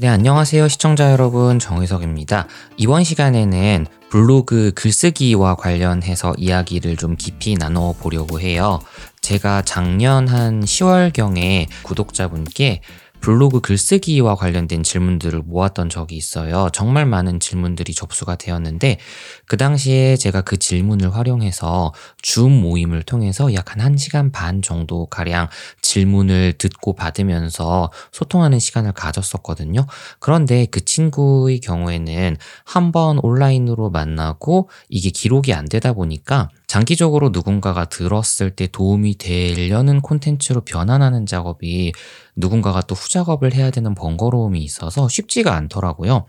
네, 안녕하세요. 시청자 여러분. 정의석입니다. 이번 시간에는 블로그 글쓰기와 관련해서 이야기를 좀 깊이 나눠 보려고 해요. 제가 작년 한 10월경에 구독자분께 블로그 글쓰기와 관련된 질문들을 모았던 적이 있어요. 정말 많은 질문들이 접수가 되었는데 그 당시에 제가 그 질문을 활용해서 줌 모임을 통해서 약 한 1시간 반 정도 가량 질문을 듣고 받으면서 소통하는 시간을 가졌었거든요. 그런데 그 친구의 경우에는 한 번 온라인으로 만나고 이게 기록이 안 되다 보니까 장기적으로 누군가가 들었을 때 도움이 되려는 콘텐츠로 변환하는 작업이 누군가가 또 후작업을 해야 되는 번거로움이 있어서 쉽지가 않더라고요.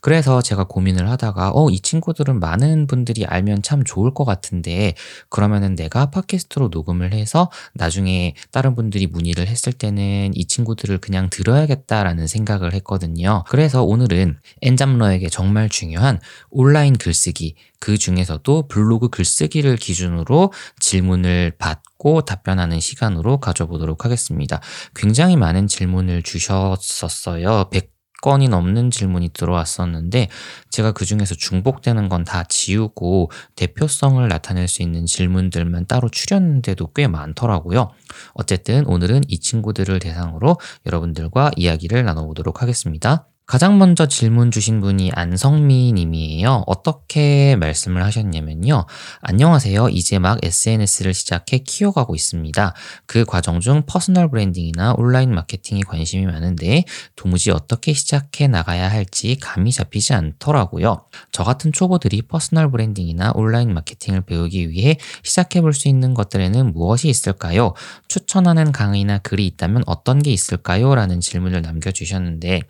그래서 제가 고민을 하다가 어, 이 친구들은 많은 분들이 알면 참 좋을 것 같은데 그러면은 내가 팟캐스트로 녹음을 해서 나중에 다른 분들이 문의를 했을 때는 이 친구들을 그냥 들어야겠다라는 생각을 했거든요. 그래서 오늘은 엔잡러에게 정말 중요한 온라인 글쓰기 그 중에서도 블로그 글쓰기를 기준으로 질문을 받고 답변하는 시간으로 가져보도록 하겠습니다. 굉장히 많은 질문을 주셨었어요. 100 건이 넘는 질문이 들어왔었는데 제가 그 중에서 중복되는 건 다 지우고 대표성을 나타낼 수 있는 질문들만 따로 추렸는데도 꽤 많더라고요. 어쨌든 오늘은 이 친구들을 대상으로 여러분들과 이야기를 나눠보도록 하겠습니다. 가장 먼저 질문 주신 분이 안성미 님이에요. 어떻게 말씀을 하셨냐면요. 안녕하세요. 이제 막 SNS를 시작해 키워가고 있습니다. 그 과정 중 personal branding이나 온라인 마케팅에 관심이 많은데 도무지 어떻게 시작해 나가야 할지 감이 잡히지 않더라고요. 저 같은 초보들이 personal branding이나 온라인 마케팅을 배우기 위해 시작해 볼 수 있는 것들에는 무엇이 있을까요? 추천하는 강의나 글이 있다면 어떤 게 있을까요? 라는 질문을 남겨주셨는데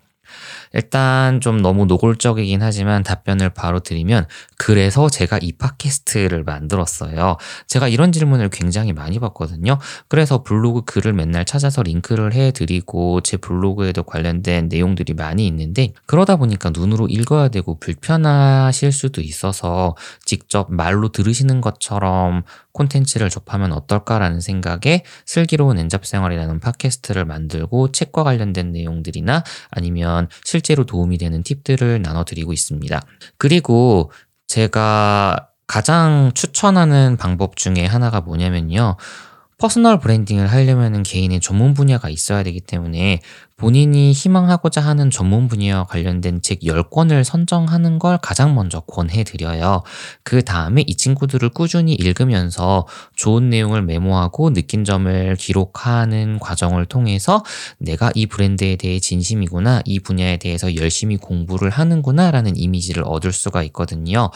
일단 좀 너무 노골적이긴 하지만 답변을 바로 드리면 그래서 제가 이 팟캐스트를 만들었어요. 제가 이런 질문을 굉장히 많이 받거든요. 그래서 블로그 글을 맨날 찾아서 링크를 해드리고 제 블로그에도 관련된 내용들이 많이 있는데 그러다 보니까 눈으로 읽어야 되고 불편하실 수도 있어서 직접 말로 들으시는 것처럼 콘텐츠를 접하면 어떨까라는 생각에 슬기로운 엔잡생활이라는 팟캐스트를 만들고 책과 관련된 내용들이나 아니면 실제로 도움이 되는 팁들을 나눠드리고 있습니다. 그리고 제가 가장 추천하는 방법 중에 하나가 뭐냐면요. personal branding을 하려면 개인의 전문 분야가 있어야 되기 때문에 본인이 희망하고자 하는 전문 분야와 관련된 책 10권을 선정하는 걸 가장 먼저 권해드려요. 그 다음에 이 친구들을 꾸준히 읽으면서 좋은 내용을 메모하고 느낀 점을 기록하는 과정을 통해서 내가 이 브랜드에 대해 진심이구나, 이 분야에 대해서 열심히 공부를 하는구나 라는 이미지를 얻을 수가 있거든요.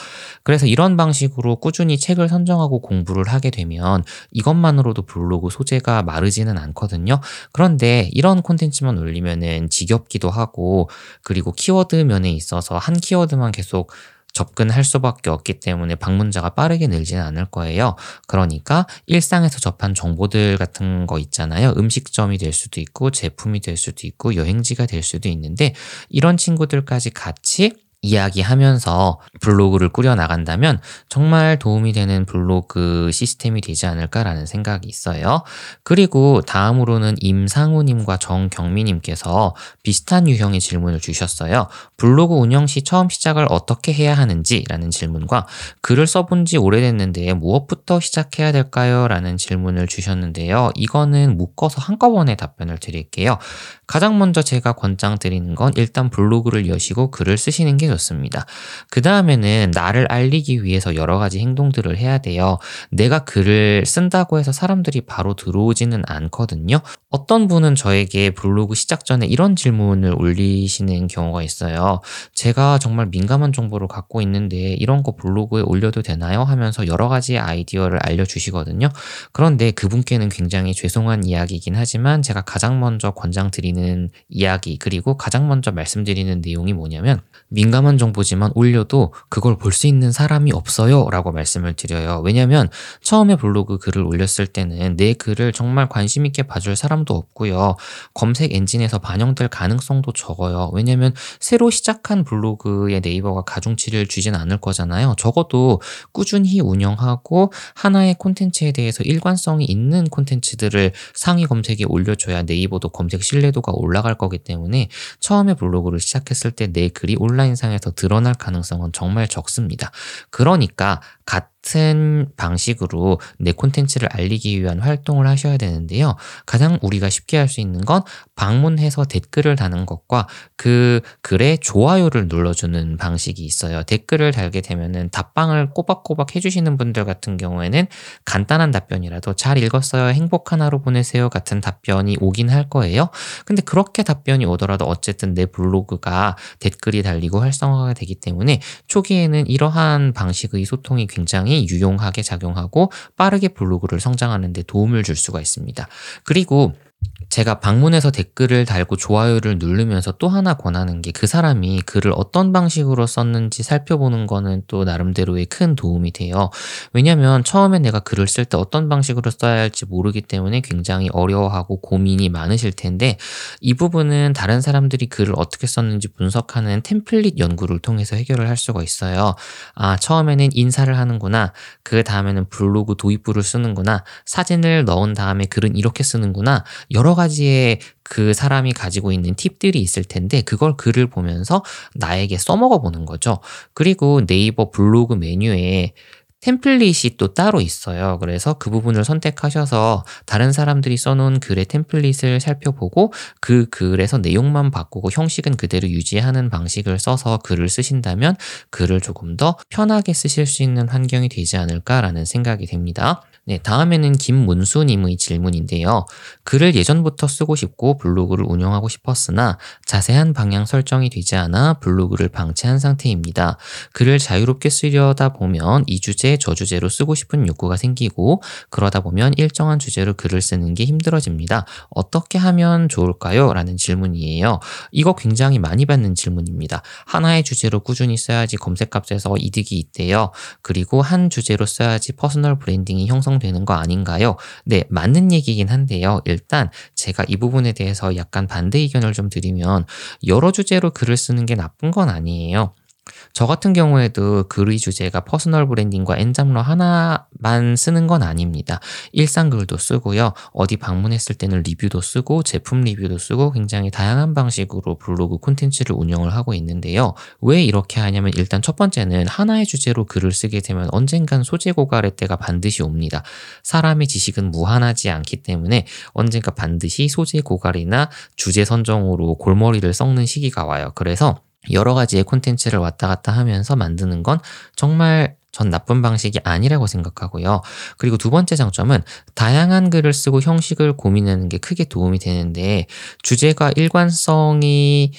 그래서 이런 방식으로 꾸준히 책을 선정하고 공부를 하게 되면 이것만으로도 블로그 소재가 마르지는 않거든요. 그런데 이런 콘텐츠만 올 리면은 지겹기도 하고 그리고 키워드 면에 있어서 한 키워드만 계속 접근할 수밖에 없기 때문에 방문자가 빠르게 늘지는 않을 거예요. 그러니까 일상에서 접한 정보들 같은 거 있잖아요. 음식점이 될 수도 있고 제품이 될 수도 있고 여행지가 될 수도 있는데 이런 친구들까지 같이 이야기하면서 블로그를 꾸려 나간다면 정말 도움이 되는 블로그 시스템이 되지 않을까라는 생각이 있어요. 그리고 다음으로는 임상우님과 정경미님께서 비슷한 유형의 질문을 주셨어요. 블로그 운영 시 처음 시작을 어떻게 해야 하는지라는 질문과 글을 써본 지 오래됐는데 무엇부터 시작해야 될까요? 라는 질문을 주셨는데요. 이거는 묶어서 한꺼번에 답변을 드릴게요. 가장 먼저 제가 권장 드리는 건 일단 블로그를 여시고 글을 쓰시는 게 좋습니다. 그 다음에는 나를 알리기 위해서 여러 가지 행동들을 해야 돼요. 내가 글을 쓴다고 해서 사람들이 바로 들어오지는 않거든요. 어떤 분은 저에게 블로그 시작 전에 이런 질문을 올리시는 경우가 있어요. 제가 정말 민감한 정보를 갖고 있는데 이런 거 블로그에 올려도 되나요? 하면서 여러 가지 아이디어를 알려주시거든요. 그런데 그분께는 굉장히 죄송한 이야기이긴 하지만 제가 가장 먼저 권장드리는 이야기 그리고 가장 먼저 말씀드리는 내용이 뭐냐면 민감 민감한 정보지만 올려도 그걸 볼 수 있는 사람이 없어요 라고 말씀을 드려요. 왜냐면 처음에 블로그 글을 올렸을 때는 내 글을 정말 관심 있게 봐줄 사람도 없고요. 검색 엔진에서 반영될 가능성도 적어요. 왜냐면 새로 시작한 블로그에 네이버가 가중치를 주진 않을 거잖아요. 적어도 꾸준히 운영하고 하나의 콘텐츠에 대해서 일관성이 있는 콘텐츠들을 상위 검색에 올려줘야 네이버도 검색 신뢰도가 올라갈 거기 때문에 처음에 블로그를 시작했을 때 내 글이 온라인상 에서 드러날 가능성은 정말 적습니다. 그러니까 같 은 방식으로 내 콘텐츠를 알리기 위한 활동을 하셔야 되는데요. 가장 우리가 쉽게 할 수 있는 건 방문해서 댓글을 다는 것과 그 글에 좋아요를 눌러주는 방식이 있어요. 댓글을 달게 되면은 답방을 꼬박꼬박 해주시는 분들 같은 경우에는 간단한 답변이라도 잘 읽었어요. 행복한 하루 보내세요. 같은 답변이 오긴 할 거예요. 근데 그렇게 답변이 오더라도 어쨌든 내 블로그가 댓글이 달리고 활성화가 되기 때문에 초기에는 이러한 방식의 소통이 굉장히 유용하게 작용하고 빠르게 블로그를 성장하는 데 도움을 줄 수가 있습니다. 그리고 제가 방문해서 댓글을 달고 좋아요를 누르면서 또 하나 권하는 게 그 사람이 글을 어떤 방식으로 썼는지 살펴보는 거는 또 나름대로의 큰 도움이 돼요. 왜냐면 처음에 내가 글을 쓸 때 어떤 방식으로 써야 할지 모르기 때문에 굉장히 어려워하고 고민이 많으실 텐데 이 부분은 다른 사람들이 글을 어떻게 썼는지 분석하는 템플릿 연구를 통해서 해결을 할 수가 있어요. 아, 처음에는 인사를 하는구나. 그 다음에는 블로그 도입부를 쓰는구나. 사진을 넣은 다음에 글은 이렇게 쓰는구나. 여러 가지의 그 사람이 가지고 있는 팁들이 있을 텐데 그걸 글을 보면서 나에게 써먹어 보는 거죠. 그리고 네이버 블로그 메뉴에 템플릿이 또 따로 있어요. 그래서 그 부분을 선택하셔서 다른 사람들이 써놓은 글의 템플릿을 살펴보고 그 글에서 내용만 바꾸고 형식은 그대로 유지하는 방식을 써서 글을 쓰신다면 글을 조금 더 편하게 쓰실 수 있는 환경이 되지 않을까라는 생각이 됩니다. 네, 다음에는 김문수님의 질문인데요. 글을 예전부터 쓰고 싶고 블로그를 운영하고 싶었으나 자세한 방향 설정이 되지 않아 블로그를 방치한 상태입니다. 글을 자유롭게 쓰려다 보면 이 주제, 저 주제로 쓰고 싶은 욕구가 생기고 그러다 보면 일정한 주제로 글을 쓰는 게 힘들어집니다. 어떻게 하면 좋을까요? 라는 질문이에요. 이거 굉장히 많이 받는 질문입니다. 하나의 주제로 꾸준히 써야지 검색값에서 이득이 있대요. 그리고 한 주제로 써야지 personal branding이 형성 되는 거 아닌가요? 네, 맞는 얘기긴 한데요. 일단 제가 이 부분에 대해서 약간 반대 의견을 좀 드리면 여러 주제로 글을 쓰는 게 나쁜 건 아니에요. 저 같은 경우에도 글의 주제가 personal branding과 N잡러 하나만 쓰는 건 아닙니다. 일상 글도 쓰고요. 어디 방문했을 때는 리뷰도 쓰고 제품 리뷰도 쓰고 굉장히 다양한 방식으로 블로그 콘텐츠를 운영을 하고 있는데요. 왜 이렇게 하냐면 일단 첫 번째는 하나의 주제로 글을 쓰게 되면 언젠간 소재 고갈의 때가 반드시 옵니다. 사람의 지식은 무한하지 않기 때문에 언젠가 반드시 소재 고갈이나 주제 선정으로 골머리를 썩는 시기가 와요. 그래서 여러 가지의 콘텐츠를 왔다 갔다 하면서 만드는 건 정말 전 나쁜 방식이 아니라고 생각하고요. 그리고 두 번째 장점은 다양한 글을 쓰고 형식을 고민하는 게 크게 도움이 되는데 주제가 일관성이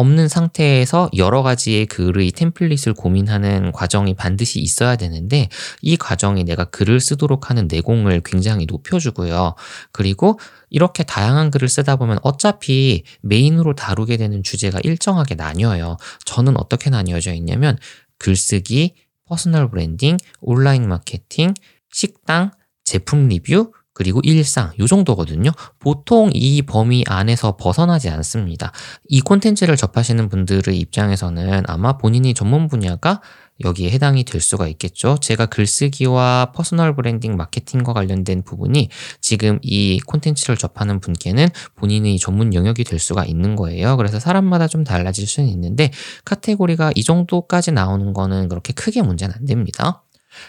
없는 상태에서 여러 가지의 글의 템플릿을 고민하는 과정이 반드시 있어야 되는데 이 과정이 내가 글을 쓰도록 하는 내공을 굉장히 높여주고요. 그리고 이렇게 다양한 글을 쓰다 보면 어차피 메인으로 다루게 되는 주제가 일정하게 나뉘어요. 저는 어떻게 나뉘어져 있냐면 글쓰기, personal branding, 온라인 마케팅, 식당, 제품 리뷰, 그리고 일상 요 정도거든요. 보통 이 범위 안에서 벗어나지 않습니다. 이 콘텐츠를 접하시는 분들의 입장에서는 아마 본인이 전문 분야가 여기에 해당이 될 수가 있겠죠. 제가 글쓰기와 personal branding 마케팅과 관련된 부분이 지금 이 콘텐츠를 접하는 분께는 본인의 전문 영역이 될 수가 있는 거예요. 그래서 사람마다 좀 달라질 수는 있는데 카테고리가 이 정도까지 나오는 거는 그렇게 크게 문제는 안 됩니다.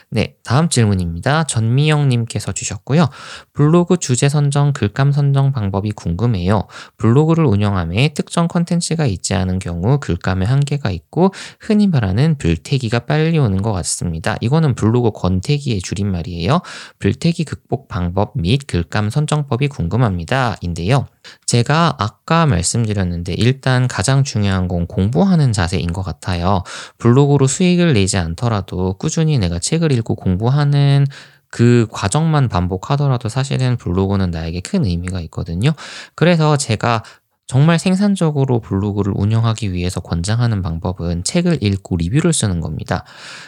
네, 다음 질문입니다. 전미영님께서 주셨고요. 블로그 주제 선정, 글감 선정 방법이 궁금해요. 블로그를 운영함에 특정 컨텐츠가 있지 않은 경우 글감에 한계가 있고 흔히 말하는 불태기가 빨리 오는 것 같습니다. 이거는 블로그 권태기의 줄임말이에요. 불태기 극복 방법 및 글감 선정법이 궁금합니다. 인데요. 제가 아까 말씀드렸는데 일단 가장 중요한 건 공부하는 자세인 것 같아요. 블로그로 수익을 내지 않더라도 꾸준히 내가 책을 읽고 공부하는 그 과정만 반복하더라도 사실은 블로그는 나에게 큰 의미가 있거든요. 그래서 제가 정말 생산적으로 블로그를 운영하기 위해서 권장하는 방법은 책을 읽고 리뷰를 쓰는 겁니다.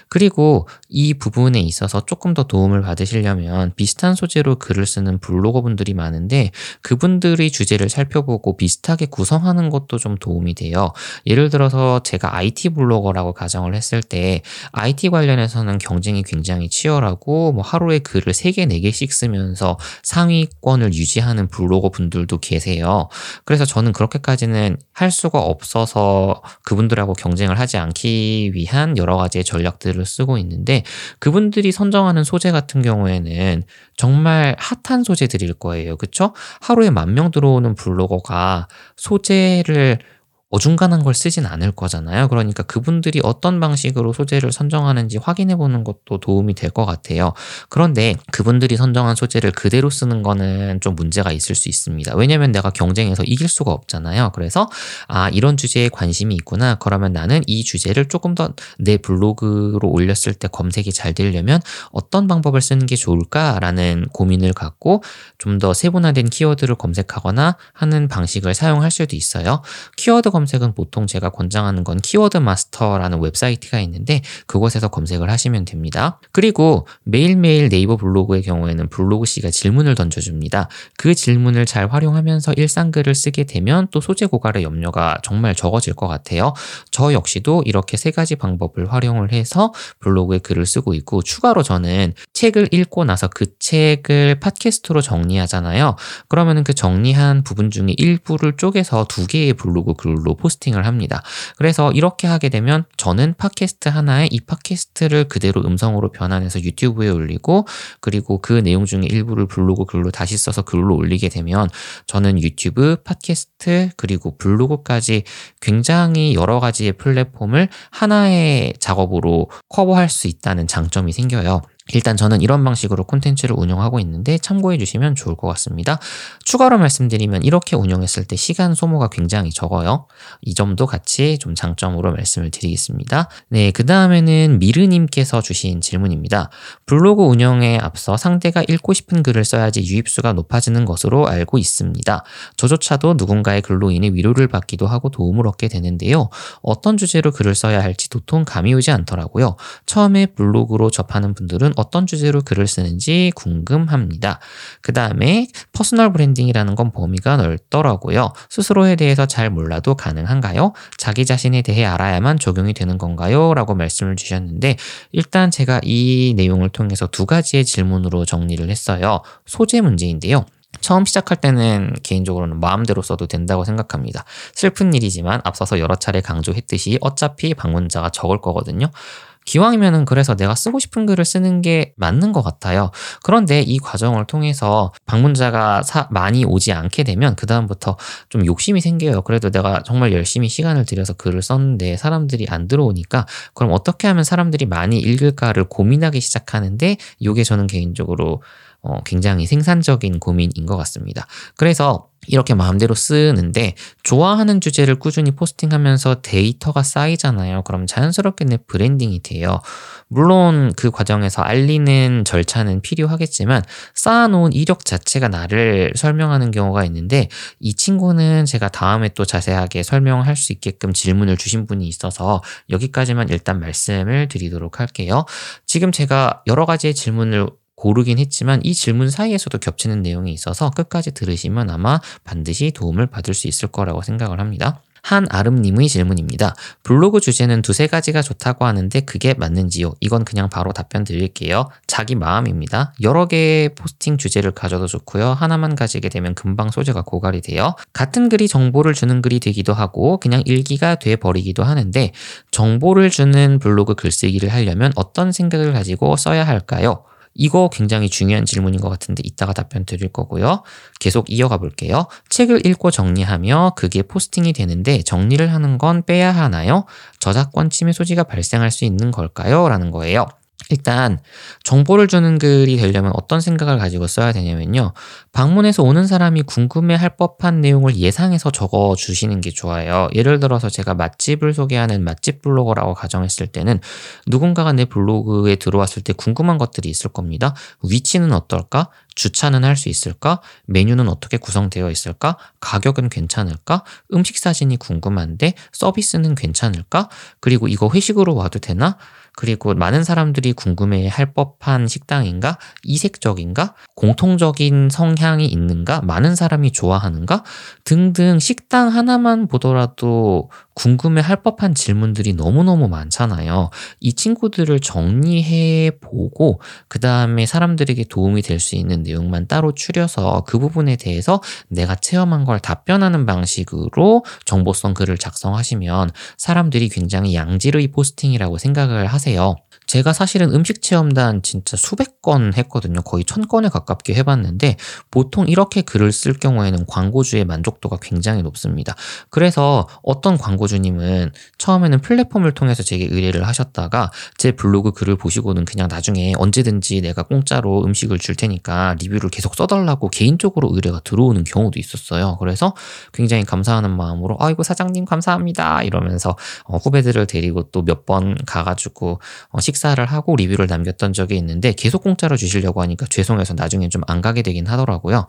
그리고 이 부분에 있어서 조금 더 도움을 받으시려면 비슷한 소재로 글을 쓰는 블로거분들이 많은데 그분들의 주제를 살펴보고 비슷하게 구성하는 것도 좀 도움이 돼요. 예를 들어서 제가 IT 블로거라고 가정을 했을 때 IT 관련해서는 경쟁이 굉장히 치열하고 뭐 하루에 글을 3개, 4개씩 쓰면서 상위권을 유지하는 블로거 분들도 계세요. 그래서 저는 그렇게까지는 할 수가 없어서 그분들하고 경쟁을 하지 않기 위한 여러 가지의 전략들을 쓰고 있는데 그분들이 선정하는 소재 같은 경우에는 정말 핫한 소재들일 거예요. 그쵸? 하루에 만 명 들어오는 블로거가 소재를 어중간한 걸 쓰진 않을 거잖아요. 그러니까 그분들이 어떤 방식으로 소재를 선정하는지 확인해 보는 것도 도움이 될 것 같아요. 그런데 그분들이 선정한 소재를 그대로 쓰는 거는 좀 문제가 있을 수 있습니다. 왜냐면 내가 경쟁에서 이길 수가 없잖아요. 그래서 아, 이런 주제에 관심이 있구나. 그러면 나는 이 주제를 조금 더 내 블로그로 올렸을 때 검색이 잘 되려면 어떤 방법을 쓰는 게 좋을까라는 고민을 갖고 좀 더 세분화된 키워드를 검색하거나 하는 방식을 사용할 수도 있어요. 키워드 검 검색은 보통 제가 권장하는 건 키워드 마스터라는 웹사이트가 있는데 그곳에서 검색을 하시면 됩니다. 그리고 매일매일 네이버 블로그의 경우에는 블로그 씨가 질문을 던져줍니다. 그 질문을 잘 활용하면서 일상글을 쓰게 되면 또 소재 고갈의 염려가 정말 적어질 것 같아요. 저 역시도 이렇게 세 가지 방법을 활용을 해서 블로그에 글을 쓰고 있고 추가로 저는 책을 읽고 나서 그 책을 팟캐스트로 정리하잖아요. 그러면은 그 정리한 부분 중에 일부를 쪼개서 두 개의 블로그 글로 포스팅을 합니다. 그래서 이렇게 하게 되면 저는 팟캐스트 하나에 이 팟캐스트를 그대로 음성으로 변환해서 유튜브에 올리고 그리고 그 내용 중에 일부를 블로그 글로 다시 써서 글로 올리게 되면 저는 유튜브, 팟캐스트 그리고 블로그까지 굉장히 여러 가지의 플랫폼을 하나의 작업으로 커버할 수 있다는 장점이 생겨요. 일단 저는 이런 방식으로 콘텐츠를 운영하고 있는데 참고해 주시면 좋을 것 같습니다. 추가로 말씀드리면 이렇게 운영했을 때 시간 소모가 굉장히 적어요. 이 점도 같이 좀 장점으로 말씀을 드리겠습니다. 네, 그 다음에는 미르님께서 주신 질문입니다. 블로그 운영에 앞서 상대가 읽고 싶은 글을 써야지 유입수가 높아지는 것으로 알고 있습니다. 저조차도 누군가의 글로 인해 위로를 받기도 하고 도움을 얻게 되는데요. 어떤 주제로 글을 써야 할지 도통 감이 오지 않더라고요. 처음에 블로그로 접하는 분들은 어떤 주제로 글을 쓰는지 궁금합니다. 그 다음에 personal branding이라는 건 범위가 넓더라고요. 스스로에 대해서 잘 몰라도 가능한가요? 자기 자신에 대해 알아야만 적용이 되는 건가요? 라고 말씀을 주셨는데 일단 제가 이 내용을 통해서 두 가지의 질문으로 정리를 했어요. 소재 문제인데요. 처음 시작할 때는 개인적으로는 마음대로 써도 된다고 생각합니다. 슬픈 일이지만 앞서서 여러 차례 강조했듯이 어차피 방문자가 적을 거거든요. 기왕이면은 그래서 내가 쓰고 싶은 글을 쓰는 게 맞는 것 같아요. 그런데 이 과정을 통해서 방문자가 사, 많이 오지 않게 되면 그다음부터 좀 욕심이 생겨요. 그래도 내가 정말 열심히 시간을 들여서 글을 썼는데 사람들이 안 들어오니까 그럼 어떻게 하면 사람들이 많이 읽을까를 고민하기 시작하는데 이게 저는 개인적으로 어, 굉장히 생산적인 고민인 것 같습니다. 그래서 이렇게 마음대로 쓰는데 좋아하는 주제를 꾸준히 포스팅하면서 데이터가 쌓이잖아요. 그럼 자연스럽게 내 브랜딩이 돼요. 물론 그 과정에서 알리는 절차는 필요하겠지만 쌓아놓은 이력 자체가 나를 설명하는 경우가 있는데 이 친구는 제가 다음에 또 자세하게 설명할 수 있게끔 질문을 주신 분이 있어서 여기까지만 일단 말씀을 드리도록 할게요. 지금 제가 여러 가지의 질문을 고르긴 했지만 이 질문 사이에서도 겹치는 내용이 있어서 끝까지 들으시면 아마 반드시 도움을 받을 수 있을 거라고 생각을 합니다. 한아름님의 질문입니다. 블로그 주제는 두세 가지가 좋다고 하는데 그게 맞는지요? 이건 그냥 바로 답변 드릴게요. 자기 마음입니다. 여러 개의 포스팅 주제를 가져도 좋고요. 하나만 가지게 되면 금방 소재가 고갈이 돼요. 같은 글이 정보를 주는 글이 되기도 하고 그냥 일기가 돼 버리기도 하는데 정보를 주는 블로그 글쓰기를 하려면 어떤 생각을 가지고 써야 할까요? 이거 굉장히 중요한 질문인 것 같은데 이따가 답변 드릴 거고요. 계속 이어가 볼게요. 책을 읽고 정리하며 그게 포스팅이 되는데 정리를 하는 건 빼야 하나요? 저작권 침해 소지가 발생할 수 있는 걸까요? 라는 거예요. 일단 정보를 주는 글이 되려면 어떤 생각을 가지고 써야 되냐면요. 방문해서 오는 사람이 궁금해 할 법한 내용을 예상해서 적어 주시는 게 좋아요. 예를 들어서 제가 맛집을 소개하는 맛집 블로거라고 가정했을 때는 누군가가 내 블로그에 들어왔을 때 궁금한 것들이 있을 겁니다. 위치는 어떨까? 주차는 할 수 있을까? 메뉴는 어떻게 구성되어 있을까? 가격은 괜찮을까? 음식 사진이 궁금한데 서비스는 괜찮을까? 그리고 이거 회식으로 와도 되나? 그리고 많은 사람들이 궁금해 할 법한 식당인가? 이색적인가? 공통적인 성향이 있는가? 많은 사람이 좋아하는가? 등등 식당 하나만 보더라도 궁금해 할 법한 질문들이 너무너무 많잖아요. 이 친구들을 정리해 보고, 그 다음에 사람들에게 도움이 될 수 있는 내용만 따로 추려서 그 부분에 대해서 내가 체험한 걸 답변하는 방식으로 정보성 글을 작성하시면 사람들이 굉장히 양질의 포스팅이라고 생각을 하세요. 제가 사실은 음식 체험단 진짜 수백 건 했거든요. 거의 천 건에 가깝게 해봤는데 보통 이렇게 글을 쓸 경우에는 광고주의 만족도가 굉장히 높습니다. 그래서 어떤 광고주님은 처음에는 플랫폼을 통해서 제게 의뢰를 하셨다가 제 블로그 글을 보시고는 그냥 나중에 언제든지 내가 공짜로 음식을 줄 테니까 리뷰를 계속 써달라고 개인적으로 의뢰가 들어오는 경우도 있었어요. 그래서 굉장히 감사하는 마음으로 아이고 사장님 감사합니다 이러면서 어, 후배들을 데리고 또 몇 번 가가지고 어, 식사를 하고 리뷰를 남겼던 적이 있는데 계속 공짜로 주시려고 하니까 죄송해서 나중에 좀 안 가게 되긴 하더라고요.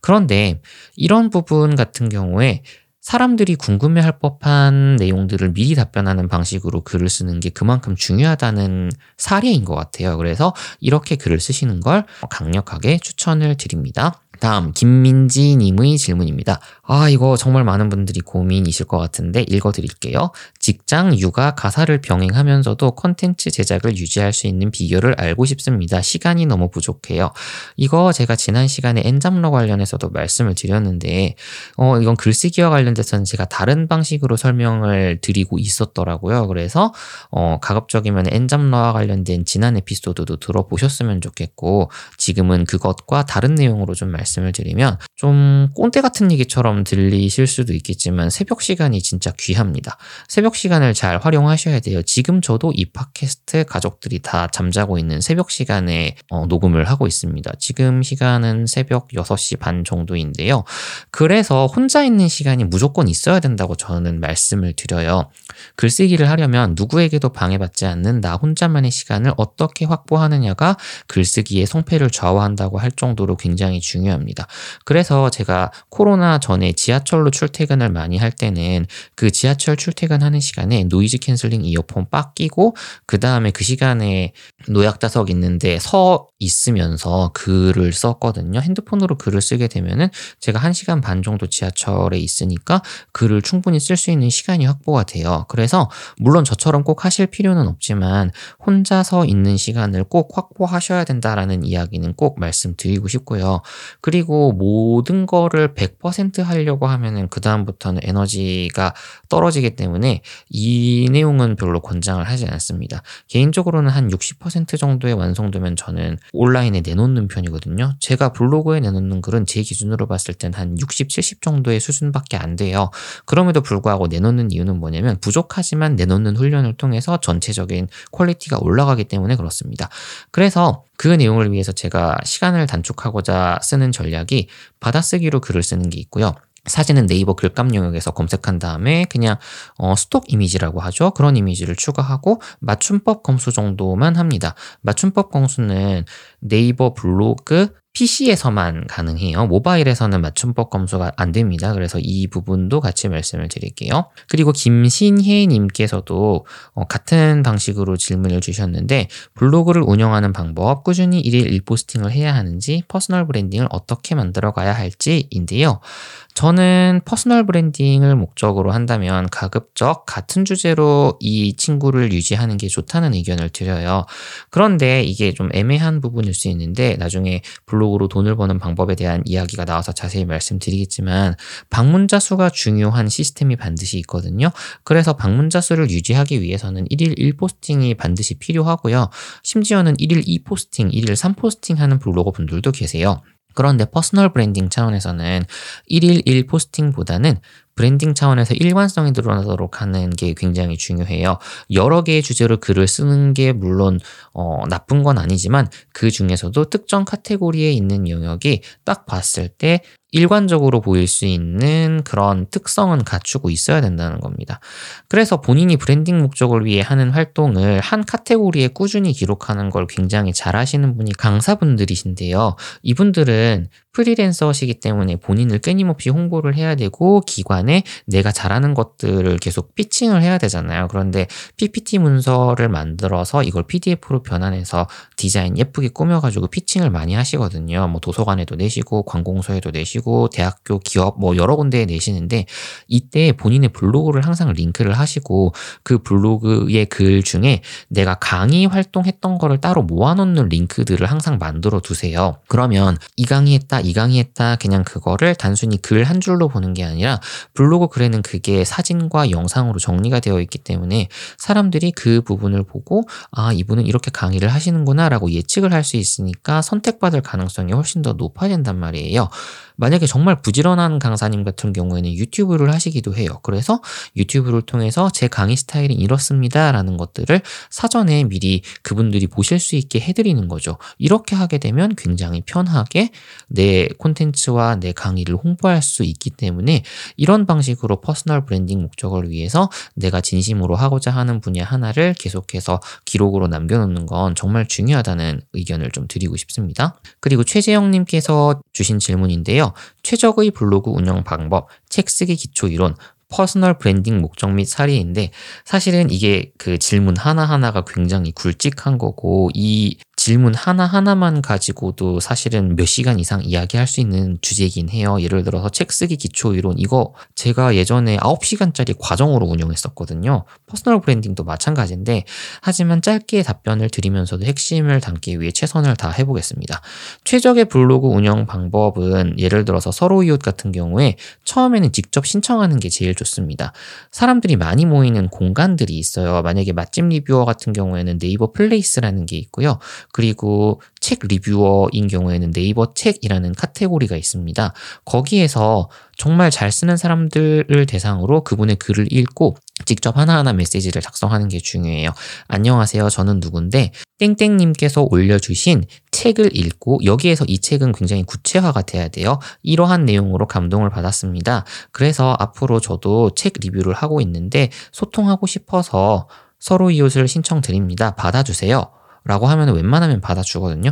그런데 이런 부분 같은 경우에 사람들이 궁금해할 법한 내용들을 미리 답변하는 방식으로 글을 쓰는 게 그만큼 중요하다는 사례인 것 같아요. 그래서 이렇게 글을 쓰시는 걸 강력하게 추천을 드립니다. 다음 김민지 님의 질문입니다. 아 이거 정말 많은 분들이 고민이실 것 같은데 읽어 드릴게요. 직장, 육아, 가사를 병행하면서도 컨텐츠 제작을 유지할 수 있는 비결을 알고 싶습니다. 시간이 너무 부족해요. 이거 제가 지난 시간에 엔잡러 관련해서도 말씀을 드렸는데 어 이건 글쓰기와 관련돼서는 제가 다른 방식으로 설명을 드리고 있었더라고요. 그래서 어 가급적이면 엔잡러와 관련된 지난 에피소드도 들어보셨으면 좋겠고 지금은 그것과 다른 내용으로 좀 말씀 말씀을 드리면 좀 꼰대 같은 얘기처럼 들리실 수도 있겠지만 새벽 시간이 진짜 귀합니다. 새벽 시간을 잘 활용하셔야 돼요. 지금 저도 이 팟캐스트 가족들이 다 잠자고 있는 새벽 시간에 어, 녹음을 하고 있습니다. 지금 시간은 새벽 6시 반 정도인데요. 그래서 혼자 있는 시간이 무조건 있어야 된다고 저는 말씀을 드려요. 글쓰기를 하려면 누구에게도 방해받지 않는 나 혼자만의 시간을 어떻게 확보하느냐가 글쓰기의 성패를 좌우한다고 할 정도로 굉장히 중요합니다. 중요합니다. 그래서 제가 코로나 전에 지하철로 출퇴근을 많이 할 때는 그 지하철 출퇴근하는 시간에 noise canceling 이어폰 빡 끼고 그 다음에 그 시간에 노약자석 있는데 서 있으면서 글을 썼거든요. 핸드폰으로 글을 쓰게 되면은 제가 한 시간 반 정도 지하철에 있으니까 글을 충분히 쓸 수 있는 시간이 확보가 돼요. 그래서 물론 저처럼 꼭 하실 필요는 없지만 혼자서 있는 시간을 꼭 확보하셔야 된다라는 이야기는 꼭 말씀드리고 싶고요. 그리고 모든 거를 100% 하려고 하면은 그다음부터는 에너지가 떨어지기 때문에 이 내용은 별로 권장을 하지 않습니다. 개인적으로는 한 60% 정도의 완성도면 저는 온라인에 내놓는 편이거든요. 제가 블로그에 내놓는 글은 제 기준으로 봤을 땐 한 60, 70 정도의 수준밖에 안 돼요. 그럼에도 불구하고 내놓는 이유는 뭐냐면 부족하지만 내놓는 훈련을 통해서 전체적인 quality가 올라가기 때문에 그렇습니다. 그래서 그 내용을 위해서 제가 시간을 단축하고자 쓰는 전략이 받아쓰기로 글을 쓰는 게 있고요. 사진은 네이버 글감 영역에서 검색한 다음에 그냥 어, stock image라고 하죠. 그런 이미지를 추가하고 맞춤법 검수 정도만 합니다. 맞춤법 검수는 네이버 블로그 PC에서만 가능해요. 모바일에서는 맞춤법 검수가 안 됩니다. 그래서 이 부분도 같이 말씀을 드릴게요. 그리고 김신혜님께서도 어, 같은 방식으로 질문을 주셨는데 블로그를 운영하는 방법, 꾸준히 1일 1posting을 해야 하는지, personal branding을 어떻게 만들어 가야 할지인데요. 저는 personal branding을 목적으로 한다면 가급적 같은 주제로 이 친구를 유지하는 게 좋다는 의견을 드려요. 그런데 이게 좀 애매한 부분일 수 있는데 나중에 블로그로 돈을 버는 방법에 대한 이야기가 나와서 자세히 말씀드리겠지만 방문자 수가 중요한 시스템이 반드시 있거든요. 그래서 방문자 수를 유지하기 위해서는 1일 1포스팅이 반드시 필요하고요. 심지어는 1일 2포스팅, 1일 3포스팅 하는 블로거 분들도 계세요. 그런데 personal branding 차원에서는 1일 1 포스팅보다는 브랜딩 차원에서 일관성이 드러나도록 하는 게 굉장히 중요해요. 여러 개의 주제로 글을 쓰는 게 물론 어, 나쁜 건 아니지만 그 중에서도 특정 카테고리에 있는 영역이 딱 봤을 때 일관적으로 보일 수 있는 그런 특성은 갖추고 있어야 된다는 겁니다. 그래서 본인이 브랜딩 목적을 위해 하는 활동을 한 카테고리에 꾸준히 기록하는 걸 굉장히 잘 하시는 분이 강사분들이신데요. 이분들은 프리랜서시기 때문에 본인을 끊임없이 홍보를 해야 되고 기관에 내가 잘하는 것들을 계속 pitching을 해야 되잖아요. 그런데 PPT 문서를 만들어서 이걸 PDF로 변환해서 디자인 예쁘게 꾸며가지고 피칭을 많이 하시거든요. 뭐 도서관에도 내시고 관공서에도 내시고 대학교 기업 뭐 여러 군데에 내시는데 이때 본인의 블로그를 항상 링크를 하시고 그 블로그의 글 중에 내가 강의 활동했던 거를 따로 모아놓는 링크들을 항상 만들어 두세요. 그러면 이 강의했다 이 강의했다 그냥 그거를 단순히 글 한 줄로 보는 게 아니라 블로그 글에는 그게 사진과 영상으로 정리가 되어 있기 때문에 사람들이 그 부분을 보고 아 이분은 이렇게 강의를 하시는구나라고 예측을 할 수 있으니까 선택받을 가능성이 훨씬 더 높아진단 말이에요. 만약에 정말 부지런한 강사님 같은 경우에는 유튜브를 하시기도 해요. 그래서 유튜브를 통해서 제 강의 스타일이 이렇습니다. 라는 것들을 사전에 미리 그분들이 보실 수 있게 해드리는 거죠. 이렇게 하게 되면 굉장히 편하게 내 콘텐츠와 내 강의를 홍보할 수 있기 때문에 이런 방식으로 personal branding 목적을 위해서 내가 진심으로 하고자 하는 분야 하나를 계속해서 기록으로 남겨놓는 건 정말 중요하다는 의견을 좀 드리고 싶습니다. 그리고 최재영님께서 주신 질문인데요. 최적의 블로그 운영 방법, 책 쓰기 기초 이론, personal branding 목적 및 사례인데 사실은 이게 그 질문 하나하나가 굉장히 굵직한 거고 이 질문 하나하나만 가지고도 사실은 몇 시간 이상 이야기할 수 있는 주제이긴 해요. 예를 들어서 책 쓰기 기초 이론 이거 제가 예전에 9시간짜리 과정으로 운영했었거든요. personal branding도 마찬가지인데 하지만 짧게 답변을 드리면서도 핵심을 담기 위해 최선을 다 해보겠습니다. 최적의 블로그 운영 방법은 예를 들어서 서로 이웃 같은 경우에 처음에는 직접 신청하는 게 제일 좋습니다. 사람들이 많이 모이는 공간들이 있어요. 만약에 맛집 리뷰어 같은 경우에는 네이버 플레이스라는 게 있고요. 그리고 책 리뷰어인 경우에는 네이버 책이라는 카테고리가 있습니다. 거기에서 정말 잘 쓰는 사람들을 대상으로 그분의 글을 읽고 직접 하나하나 메시지를 작성하는 게 중요해요. 안녕하세요. 저는 누군데 땡땡님께서 올려주신 책을 읽고 여기에서 이 책은 굉장히 구체화가 돼야 돼요. 이러한 내용으로 감동을 받았습니다. 그래서 앞으로 저도 책 리뷰를 하고 있는데 소통하고 싶어서 서로 이웃을 신청드립니다. 받아주세요. 라고 하면 웬만하면 받아주거든요.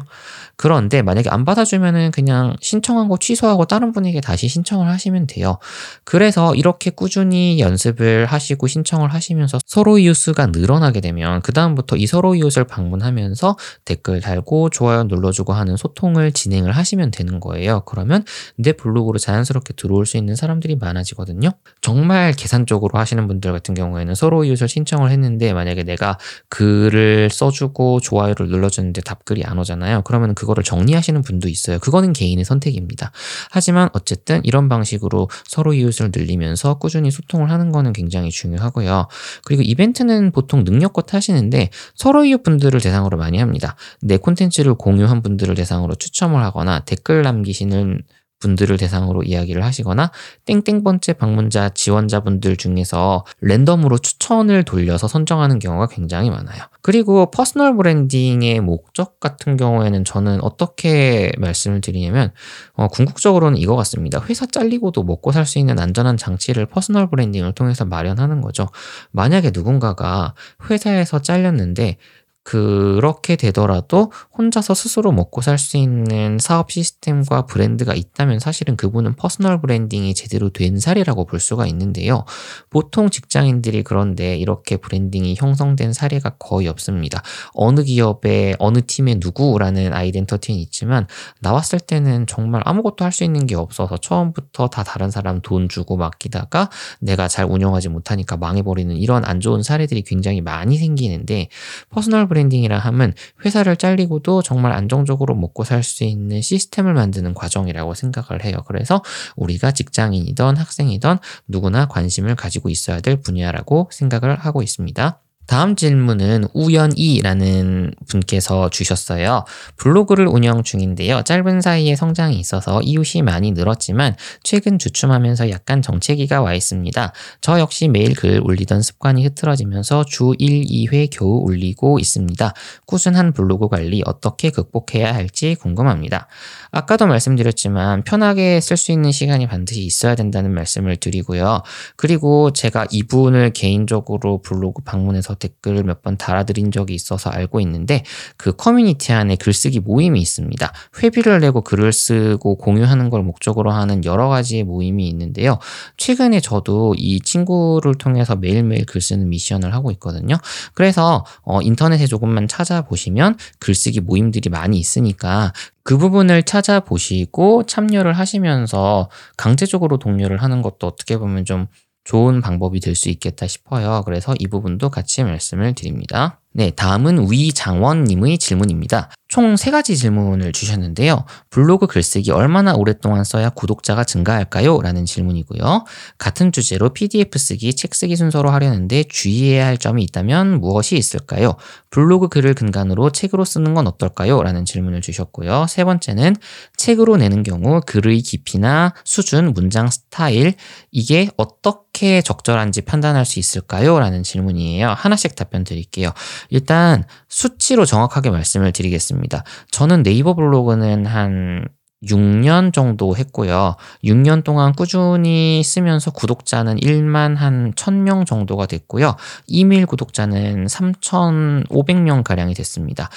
그런데 만약에 안 받아주면은 그냥 신청한 거 취소하고 다른 분에게 다시 신청을 하시면 돼요. 그래서 이렇게 꾸준히 연습을 하시고 신청을 하시면서 서로 이웃수가 늘어나게 되면 그다음부터 이 서로 이웃을 방문하면서 댓글 달고 좋아요 눌러주고 하는 소통을 진행을 하시면 되는 거예요. 그러면 내 블로그로 자연스럽게 들어올 수 있는 사람들이 많아지거든요. 정말 계산적으로 하시는 분들 같은 경우에는 서로 이웃을 신청을 했는데 만약에 내가 글을 써주고 좋아요 를 눌러주는데 답글이 안 오잖아요. 그러면 그거를 정리하시는 분도 있어요. 그거는 개인의 선택입니다. 하지만 어쨌든 이런 방식으로 서로 이웃을 늘리면서 꾸준히 소통을 하는 거는 굉장히 중요하고요. 그리고 이벤트는 보통 능력껏 하시는데 서로 이웃 분들을 대상으로 많이 합니다. 내 콘텐츠를 공유한 분들을 대상으로 추첨을 하거나 댓글 남기시는 분들을 대상으로 이야기를 하시거나 땡땡 번째 방문자 지원자분들 중에서 랜덤으로 추첨을 돌려서 선정하는 경우가 굉장히 많아요. 그리고 personal branding의 목적 같은 경우에는 저는 어떻게 말씀을 드리냐면 어, 궁극적으로는 이거 같습니다. 회사 잘리고도 먹고 살 수 있는 안전한 장치를 personal branding을 통해서 마련하는 거죠. 만약에 누군가가 회사에서 잘렸는데 그렇게 되더라도 혼자서 스스로 먹고 살 수 있는 사업 시스템과 브랜드가 있다면 사실은 그분은 personal branding이 제대로 된 사례라고 볼 수가 있는데요. 보통 직장인들이 그런데 이렇게 branding이 형성된 사례가 거의 없습니다. 어느 기업에 어느 팀에 누구라는 identity는 있지만 나왔을 때는 정말 아무것도 할 수 있는 게 없어서 처음부터 다 다른 사람 돈 주고 맡기다가 내가 잘 운영하지 못하니까 망해버리는 이런 안 좋은 사례들이 굉장히 많이 생기는데 personal branding이라 함은 회사를 잘리고도 정말 안정적으로 먹고 살 수 있는 시스템을 만드는 과정이라고 생각을 해요. 그래서 우리가 직장인이던 학생이던 누구나 관심을 가지고 있어야 될 분야라고 생각을 하고 있습니다. 다음 질문은 우연이라는 분께서 주셨어요. 블로그를 운영 중인데요. 짧은 사이에 성장이 있어서 이웃이 많이 늘었지만 최근 주춤하면서 약간 정체기가 와 있습니다. 저 역시 매일 글 올리던 습관이 흐트러지면서 주 1, 2회 겨우 올리고 있습니다. 꾸준한 블로그 관리 어떻게 극복해야 할지 궁금합니다. 아까도 말씀드렸지만 편하게 쓸 수 있는 시간이 반드시 있어야 된다는 말씀을 드리고요. 그리고 제가 이분을 개인적으로 블로그 방문해서 댓글을 몇번 달아드린 적이 있어서 알고 있는데 그 커뮤니티 안에 글쓰기 모임이 있습니다. 회비를 내고 글을 쓰고 공유하는 걸 목적으로 하는 여러 가지의 모임이 있는데요. 최근에 저도 이 친구를 통해서 매일매일 글 쓰는 미션을 하고 있거든요. 그래서 어, 인터넷에 조금만 찾아보시면 글쓰기 모임들이 많이 있으니까 그 부분을 찾아보시고 참여를 하시면서 강제적으로 독려를 하는 것도 어떻게 보면 좀 좋은 방법이 될 수 있겠다 싶어요. 그래서 이 부분도 같이 말씀을 드립니다. 네, 다음은 위장원님의 질문입니다. 총 세 가지 질문을 주셨는데요. 블로그 글쓰기 얼마나 오랫동안 써야 구독자가 증가할까요? 라는 질문이고요. 같은 주제로 PDF 쓰기, 책 쓰기 순서로 하려는데 주의해야 할 점이 있다면 무엇이 있을까요? 블로그 글을 근간으로 책으로 쓰는 건 어떨까요? 라는 질문을 주셨고요. 세 번째는 책으로 내는 경우 글의 깊이나 수준, 문장 스타일, 이게 어떻게 적절한지 판단할 수 있을까요? 라는 질문이에요. 하나씩 답변 드릴게요. 일단 수치로 정확하게 말씀을 드리겠습니다. 저는 네이버 블로그는 한 6년 정도 했고요. 6년 동안 꾸준히 쓰면서 구독자는 1만 한 1000명 정도가 됐고요. 이메일 구독자는 3,500명 가량이 됐습니다.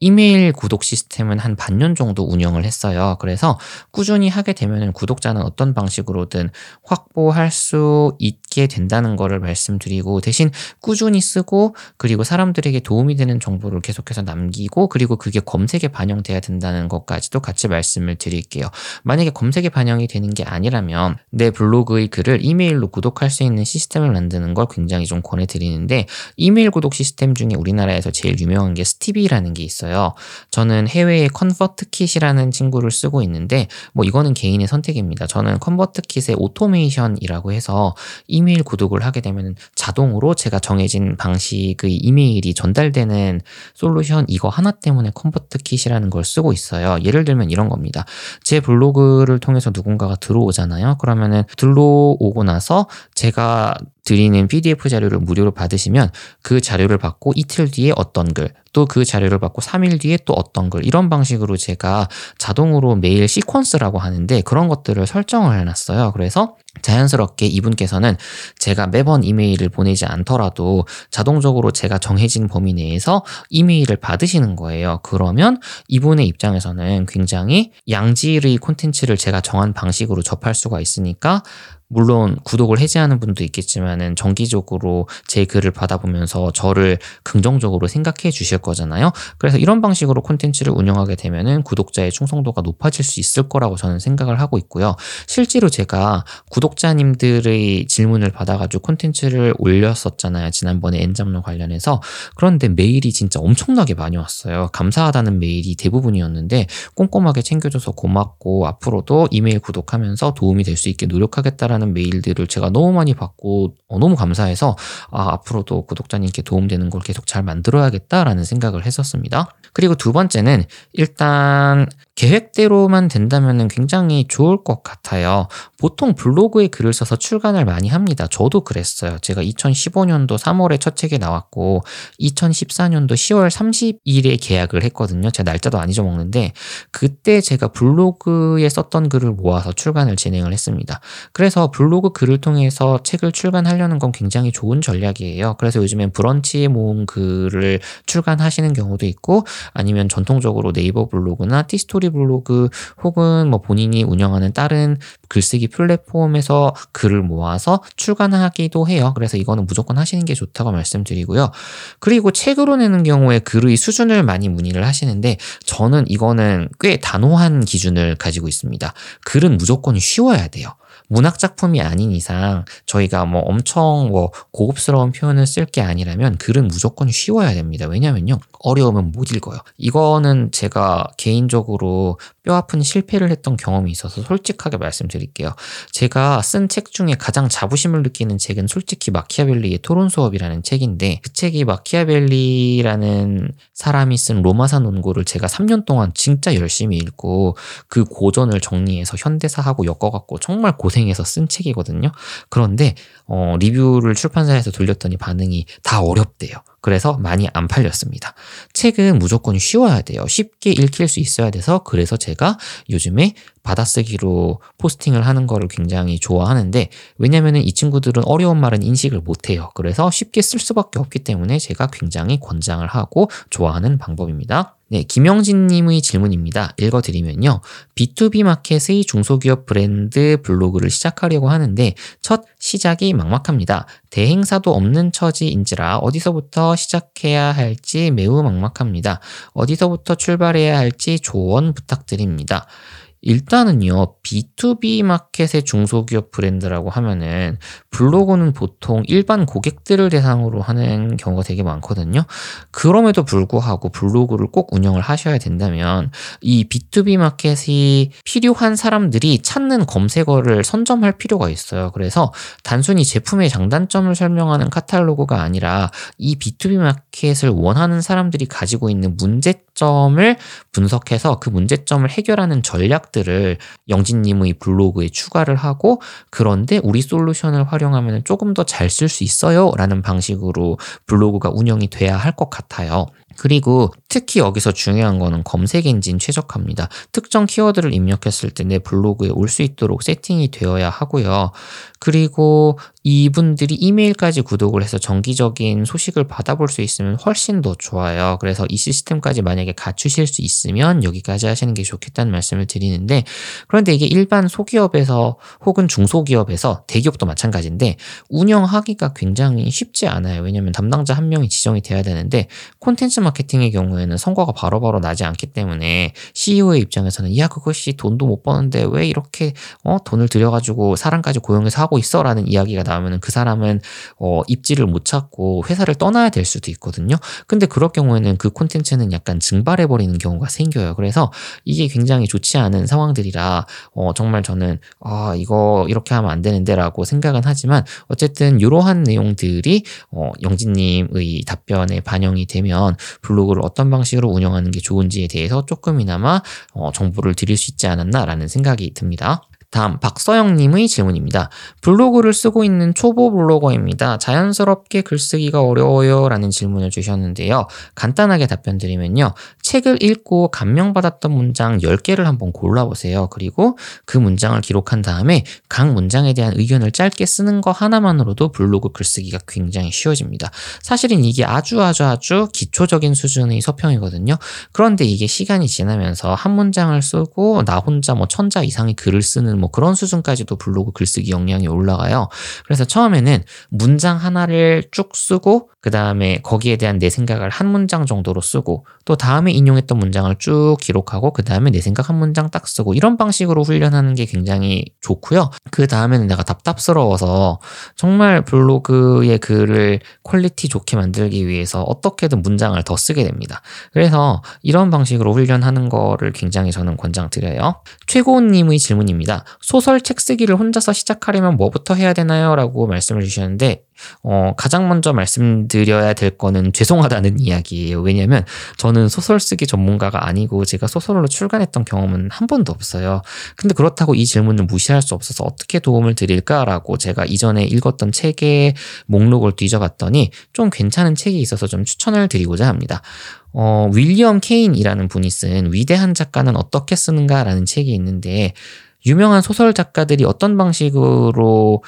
이메일 구독 시스템은 한 반년 정도 운영을 했어요. 그래서 꾸준히 하게 되면 구독자는 어떤 방식으로든 확보할 수 있게 된다는 거를 말씀드리고 대신 꾸준히 쓰고 그리고 사람들에게 도움이 되는 정보를 계속해서 남기고 그리고 그게 검색에 반영돼야 된다는 것까지도 같이 말씀을 드릴게요. 만약에 검색에 반영이 되는 게 아니라면 내 블로그의 글을 이메일로 구독할 수 있는 시스템을 만드는 걸 굉장히 좀 권해드리는데 이메일 구독 시스템 중에 우리나라에서 제일 유명한 게 스티비라는 게 있어요. 있어요. 저는 해외에 ConvertKit이라는 친구를 쓰고 있는데 뭐 이거는 개인의 선택입니다. 저는 ConvertKit의 오토메이션이라고 해서 이메일 구독을 하게 되면 자동으로 제가 정해진 방식의 이메일이 전달되는 솔루션 이거 하나 때문에 ConvertKit이라는 걸 쓰고 있어요. 예를 들면 이런 겁니다. 제 블로그를 통해서 누군가가 들어오잖아요. 그러면은 들어오고 나서 제가 드리는 PDF 자료를 무료로 받으시면 그 자료를 받고 이틀 뒤에 어떤 글, 또 그 자료를 받고 3일 뒤에 또 어떤 글, 이런 방식으로 제가 자동으로 메일 시퀀스라고 하는데 그런 것들을 설정을 해놨어요. 그래서 자연스럽게 이분께서는 제가 매번 이메일을 보내지 않더라도 자동적으로 제가 정해진 범위 내에서 이메일을 받으시는 거예요. 그러면 이분의 입장에서는 굉장히 양질의 콘텐츠를 제가 정한 방식으로 접할 수가 있으니까 물론 구독을 해지하는 분도 있겠지만은 정기적으로 제 글을 받아보면서 저를 긍정적으로 생각해 주실 거잖아요. 그래서 이런 방식으로 콘텐츠를 운영하게 되면은 구독자의 충성도가 높아질 수 있을 거라고 저는 생각을 하고 있고요. 실제로 제가 구 독자님들의 질문을 받아가지고 콘텐츠를 올렸었잖아요. 지난번에 엔잡로 관련해서. 그런데 메일이 진짜 엄청나게 많이 왔어요. 감사하다는 메일이 대부분이었는데 꼼꼼하게 챙겨줘서 고맙고 앞으로도 이메일 구독하면서 도움이 될 수 있게 노력하겠다라는 메일들을 제가 너무 많이 받고 어, 너무 감사해서 아, 앞으로도 구독자님께 도움되는 걸 계속 잘 만들어야겠다라는 생각을 했었습니다. 그리고 두 번째는 일단 계획대로만 된다면 굉장히 좋을 것 같아요. 보통 블로그 에 글을 써서 출간을 많이 합니다. 저도 그랬어요. 제가 2015년도 3월에 첫 책이 나왔고 2014년도 10월 30일에 계약을 했거든요. 제가 날짜도 안 잊어먹는데 그때 제가 블로그에 썼던 글을 모아서 출간을 진행을 했습니다. 그래서 블로그 글을 통해서 책을 출간하려는 건 굉장히 좋은 전략이에요. 그래서 요즘엔 브런치 모음 글을 출간하시는 경우도 있고 아니면 전통적으로 네이버 블로그나 티스토리 블로그 혹은 뭐 본인이 운영하는 다른 글쓰기 플랫폼에서 글을 모아서 출간하기도 해요. 그래서 이거는 무조건 하시는 게 좋다고 말씀드리고요. 그리고 책으로 내는 경우에 글의 수준을 많이 문의를 하시는데 저는 이거는 꽤 단호한 기준을 가지고 있습니다. 글은 무조건 쉬워야 돼요. 문학 작품이 아닌 이상 저희가 뭐 엄청 뭐 고급스러운 표현을 쓸 게 아니라면 글은 무조건 쉬워야 됩니다. 왜냐면요. 어려우면 못 읽어요. 이거는 제가 개인적으로 뼈 아픈 실패를 했던 경험이 있어서 솔직하게 말씀드릴게요. 제가 쓴 책 중에 가장 자부심을 느끼는 책은 솔직히 마키아벨리의 토론 수업이라는 책인데 그 책이 마키아벨리라는 사람이 쓴 로마사 논고를 제가 3년 동안 진짜 열심히 읽고 그 고전을 정리해서 현대사하고 엮어갖고 정말 고생 해서 쓴 책이거든요. 그런데 어, 리뷰를 출판사에서 돌렸더니 반응이 다 어렵대요. 그래서 많이 안 팔렸습니다. 책은 무조건 쉬워야 돼요. 쉽게 읽힐 수 있어야 돼서 그래서 제가 요즘에 받아쓰기로 포스팅을 하는 거를 굉장히 좋아하는데 왜냐면은 이 친구들은 어려운 말은 인식을 못 해요. 그래서 쉽게 쓸 수밖에 없기 때문에 제가 굉장히 권장을 하고 좋아하는 방법입니다. 네, 김영진 님의 질문입니다. 읽어드리면요. B2B 마켓의 중소기업 브랜드 블로그를 시작하려고 하는데 첫 시작이 막막합니다. 대행사도 없는 처지인지라 어디서부터 시작해야 할지 매우 막막합니다. 어디서부터 출발해야 할지 조언 부탁드립니다. 일단은요, B2B 마켓의 중소기업 브랜드라고 하면은 블로그는 보통 일반 고객들을 대상으로 하는 경우가 되게 많거든요. 그럼에도 불구하고 블로그를 꼭 운영을 하셔야 된다면 이 B2B 마켓이 필요한 사람들이 찾는 검색어를 선점할 필요가 있어요. 그래서 단순히 제품의 장단점을 설명하는 카탈로그가 아니라 이 B2B 마켓을 원하는 사람들이 가지고 있는 문제 점을 분석해서 그 문제점을 해결하는 전략 생각들을 영진님의 블로그에 추가를 하고 그런데 우리 솔루션을 활용하면 조금 더 잘 쓸 수 있어요 라는 방식으로 블로그가 운영이 돼야 할 것 같아요. 그리고 특히 여기서 중요한 거는 검색 엔진 최적화입니다. 특정 키워드를 입력했을 때 내 블로그에 올 수 있도록 세팅이 되어야 하고요. 그리고 이분들이 이메일까지 구독을 해서 정기적인 소식을 받아볼 수 있으면 훨씬 더 좋아요. 그래서 이 시스템까지 만약에 갖추실 수 있으면 여기까지 하시는 게 좋겠다는 말씀을 드리는데 그런데 이게 일반 소기업에서 혹은 중소기업에서 대기업도 마찬가지인데 운영하기가 굉장히 쉽지 않아요. 왜냐하면 담당자 한 명이 지정이 돼야 되는데 콘텐츠 마케팅의 경우에는 성과가 바로 바로 나지 않기 때문에 CEO의 입장에서는 야 그것이 돈도 못 버는데 왜 이렇게 어 돈을 들여가지고 사람까지 고용해서 하고 있어라는 이야기가 나오면 그 사람은 어, 입지를 못 찾고 회사를 떠나야 될 수도 있거든요. 근데 그럴 경우에는 그 콘텐츠는 약간 증발해 버리는 경우가 생겨요. 그래서 이게 굉장히 좋지 않은 상황들이라 어, 정말 저는 아 이거 이렇게 하면 안 되는데라고 생각은 하지만 어쨌든 이러한 내용들이 어, 영진님의 답변에 반영이 되면 블로그를 어떤 방식으로 운영하는 게 좋은지에 대해서 조금이나마 어, 정보를 드릴 수 있지 않았나라는 생각이 듭니다. 다음 박서영님의 질문입니다. 블로그를 쓰고 있는 초보 블로거입니다. 자연스럽게 글쓰기가 어려워요 라는 질문을 주셨는데요. 간단하게 답변 드리면요. 책을 읽고 감명받았던 문장 10개를 한번 골라보세요. 그리고 그 문장을 기록한 다음에 각 문장에 대한 의견을 짧게 쓰는 거 하나만으로도 블로그 글쓰기가 굉장히 쉬워집니다. 사실은 이게 아주 아주 아주 기초적인 수준의 서평이거든요. 그런데 이게 시간이 지나면서 한 문장을 쓰고 나 혼자 뭐 천자 이상의 글을 쓰는 뭐 그런 수준까지도 블로그 글쓰기 역량이 올라가요. 그래서 처음에는 문장 하나를 쭉 쓰고 그 다음에 거기에 대한 내 생각을 한 문장 정도로 쓰고 또 다음에 인용했던 문장을 쭉 기록하고 그 다음에 내 생각 한 문장 딱 쓰고 이런 방식으로 훈련하는 게 굉장히 좋고요. 그 다음에는 내가 답답스러워서 정말 블로그의 글을 quality 좋게 만들기 위해서 어떻게든 문장을 더 쓰게 됩니다. 그래서 이런 방식으로 훈련하는 거를 굉장히 저는 권장드려요. 최고님의 질문입니다. 소설 책 쓰기를 혼자서 시작하려면 뭐부터 해야 되나요? 라고 말씀을 주셨는데 어, 가장 먼저 말씀드려야 될 거는 죄송하다는 이야기예요. 왜냐면 저는 소설 쓰기 전문가가 아니고 제가 소설로 출간했던 경험은 한 번도 없어요. 근데 그렇다고 이 질문을 무시할 수 없어서 어떻게 도움을 드릴까라고 제가 이전에 읽었던 책의 목록을 뒤져봤더니 좀 괜찮은 책이 있어서 좀 추천을 드리고자 합니다. 어, 윌리엄 케인이라는 분이 쓴 위대한 작가는 어떻게 쓰는가라는 책이 있는데 유명한 소설 작가들이 어떤 방식으로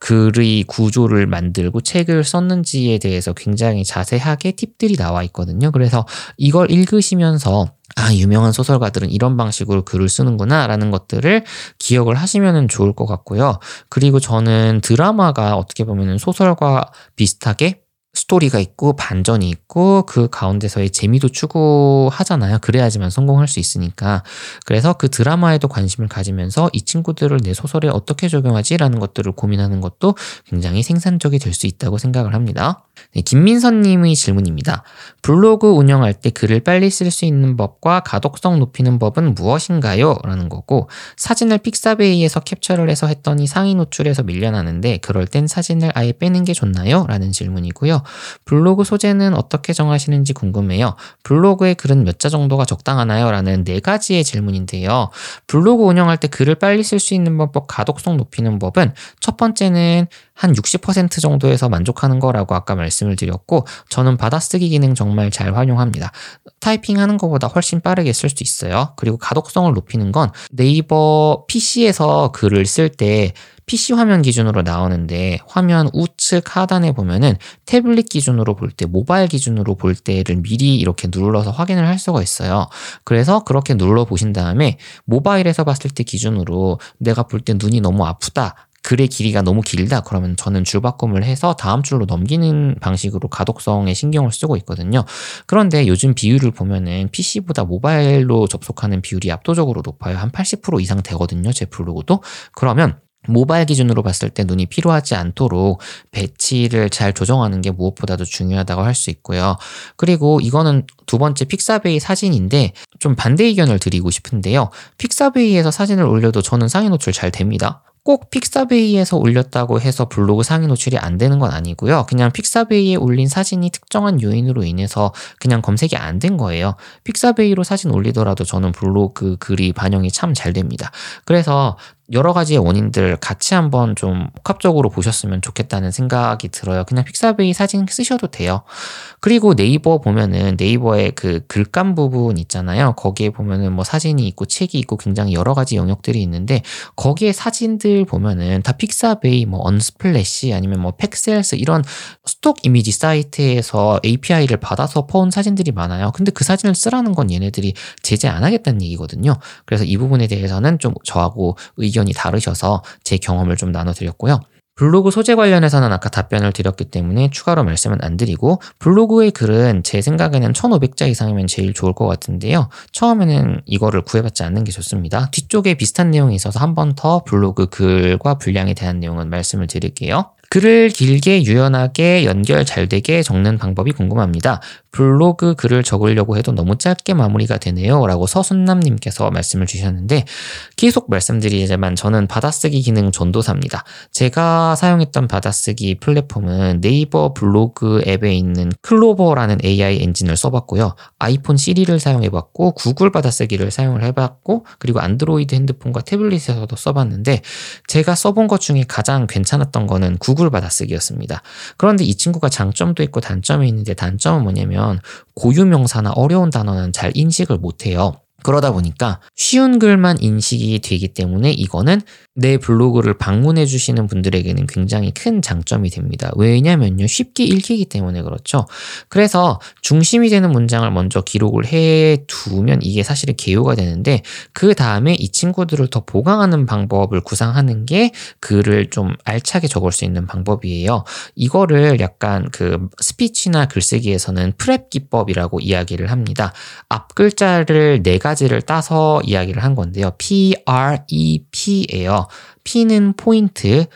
글의 구조를 만들고 책을 썼는지에 대해서 굉장히 자세하게 팁들이 나와 있거든요. 그래서 이걸 읽으시면서 아, 유명한 소설가들은 이런 방식으로 글을 쓰는구나, 라는 것들을 기억을 하시면 좋을 것 같고요. 그리고 저는 드라마가 어떻게 보면 소설과 비슷하게 스토리가 있고 반전이 있고 그 가운데서의 재미도 추구하잖아요. 그래야지만 성공할 수 있으니까. 그래서 그 드라마에도 관심을 가지면서 이 친구들을 내 소설에 어떻게 적용하지라는 것들을 고민하는 것도 굉장히 생산적이 될 수 있다고 생각을 합니다. 네, 김민선님의 질문입니다. 블로그 운영할 때 글을 빨리 쓸 수 있는 법과 가독성 높이는 법은 무엇인가요? 라는 거고 사진을 픽사베이에서 캡처를 해서 했더니 상위 노출에서 밀려나는데 그럴 땐 사진을 아예 빼는 게 좋나요? 라는 질문이고요. 블로그 소재는 어떻게 정하시는지 궁금해요. 블로그의 글은 몇 자 정도가 적당하나요? 라는 네 가지의 질문인데요. 블로그 운영할 때 글을 빨리 쓸 수 있는 방법, 가독성 높이는 법은 첫 번째는 한 60% 정도에서 만족하는 거라고 아까 말씀을 드렸고 저는 받아쓰기 기능 정말 잘 활용합니다. 타이핑하는 것보다 훨씬 빠르게 쓸 수 있어요. 그리고 가독성을 높이는 건 네이버 PC에서 글을 쓸때 PC 화면 기준으로 나오는데 화면 우측 하단에 보면은 태블릿 기준으로 볼 때, 모바일 기준으로 볼 때를 미리 이렇게 눌러서 확인을 할 수가 있어요. 그래서 그렇게 눌러 보신 다음에 모바일에서 봤을 때 기준으로 내가 볼 때 눈이 너무 아프다. 글의 길이가 너무 길다 그러면 저는 줄바꿈을 해서 다음 줄로 넘기는 방식으로 가독성에 신경을 쓰고 있거든요. 그런데 요즘 비율을 보면은 PC보다 모바일로 접속하는 비율이 압도적으로 높아요. 한 80% 이상 되거든요. 제 블로그도. 그러면 모바일 기준으로 봤을 때 눈이 피로하지 않도록 배치를 잘 조정하는 게 무엇보다도 중요하다고 할 수 있고요. 그리고 이거는 두 번째 픽사베이 사진인데 좀 반대 의견을 드리고 싶은데요. 픽사베이에서 사진을 올려도 저는 상위 노출 잘 됩니다. 꼭 픽사베이에서 올렸다고 해서 블로그 상위 노출이 안 되는 건 아니고요. 그냥 픽사베이에 올린 사진이 특정한 요인으로 인해서 그냥 검색이 안 된 거예요. 픽사베이로 사진 올리더라도 저는 블로그 글이 반영이 참 잘 됩니다. 그래서 여러 가지의 원인들 같이 한번 좀 복합적으로 보셨으면 좋겠다는 생각이 들어요. 그냥 픽사베이 사진 쓰셔도 돼요. 그리고 네이버 보면은 네이버의 그 글감 부분 있잖아요. 거기에 보면은 뭐 사진이 있고 책이 있고 굉장히 여러 가지 영역들이 있는데 거기에 사진들 보면은 다 Pixabay 뭐 Unsplash 아니면 뭐 Pexels 이런 stock 이미지 사이트에서 API를 받아서 퍼온 사진들이 많아요. 근데 그 사진을 쓰라는 건 얘네들이 제재 안 하겠다는 얘기거든요. 그래서 이 부분에 대해서는 좀 저하고 의 의견이 다르셔서 제 경험을 좀 나눠드렸고요. 블로그 소재 관련해서는 아까 답변을 드렸기 때문에 추가로 말씀은 안 드리고 블로그의 글은 제 생각에는 1500자 이상이면 제일 좋을 것 같은데요. 처음에는 이거를 구해받지 않는 게 좋습니다. 뒤쪽에 비슷한 내용이 있어서 한 번 더 블로그 글과 분량에 대한 내용은 말씀을 드릴게요. 글을 길게 유연하게 연결 잘 되게 적는 방법이 궁금합니다. 블로그 글을 적으려고 해도 너무 짧게 마무리가 되네요. 라고 서순남님께서 말씀을 주셨는데, 계속 말씀드리지만 저는 받아쓰기 기능 전도사입니다. 제가 사용했던 받아쓰기 플랫폼은 네이버 블로그 앱에 있는 클로버라는 AI 엔진을 써봤고요. 아이폰 시리를 사용해봤고, 구글 받아쓰기를 사용을 해봤고, 그리고 안드로이드 핸드폰과 태블릿에서도 써봤는데, 제가 써본 것 중에 가장 괜찮았던 거는 구글 받아쓰기였습니다. 그런데 이 친구가 장점도 있고 단점이 있는데 단점은 뭐냐면 보면 고유명사나 어려운 단어는 잘 인식을 못해요. 그러다 보니까 쉬운 글만 인식이 되기 때문에 이거는 내 블로그를 방문해 주시는 분들에게는 굉장히 큰 장점이 됩니다. 왜냐면요. 쉽게 읽히기 때문에 그렇죠. 그래서 중심이 되는 문장을 먼저 기록을 해 두면 이게 사실은 개요가 되는데 그 다음에 이 친구들을 더 보강하는 방법을 구상하는 게 글을 좀 알차게 적을 수 있는 방법이에요. 이거를 약간 그 스피치나 글쓰기에서는 프랩 기법이라고 이야기를 합니다. 앞 글자를 네가 지를 따서 이야기를 한 건데요. P, R, E, P예요. P는 포인트,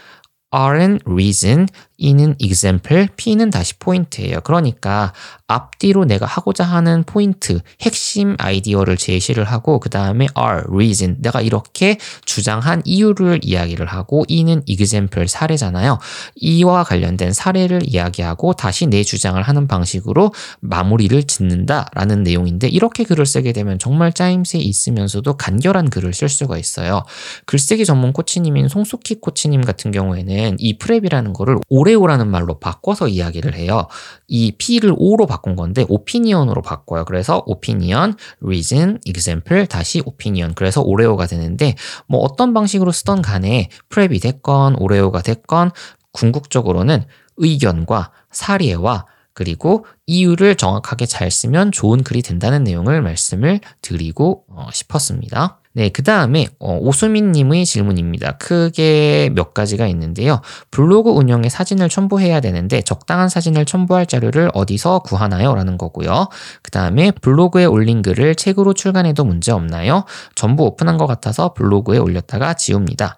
R은 reason, E는 example, P는 다시 포인트예요. 그러니까 앞뒤로 내가 하고자 하는 포인트, 핵심 아이디어를 제시를 하고 그 다음에 R, reason, 내가 이렇게 주장한 이유를 이야기를 하고 E는 example, 사례잖아요. 이와 관련된 사례를 이야기하고 다시 내 주장을 하는 방식으로 마무리를 짓는다라는 내용인데 이렇게 글을 쓰게 되면 정말 짜임새 있으면서도 간결한 글을 쓸 수가 있어요. 글쓰기 전문 코치님인 송숙희 코치님 같은 경우에는 이 PREP이라는 거를 OREO라는 말로 바꿔서 이야기를 해요. 이 P를 O로 바꾼 건데 opinion으로 바꿔요. 그래서 opinion, reason, example, 다시 opinion. 그래서 OREO가 되는데 뭐 어떤 방식으로 쓰던 간에 PREP이 됐건 OREO가 됐건 궁극적으로는 의견과 사례와 그리고 이유를 정확하게 잘 쓰면 좋은 글이 된다는 내용을 말씀을 드리고 어, 싶었습니다. 네, 그 다음에 어, 오수민님의 질문입니다. 크게 몇 가지가 있는데요. 블로그 운영에 사진을 첨부해야 되는데 적당한 사진을 첨부할 자료를 어디서 구하나요? 라는 거고요. 그 다음에 블로그에 올린 글을 책으로 출간해도 문제 없나요? 전부 오픈한 것 같아서 블로그에 올렸다가 지웁니다.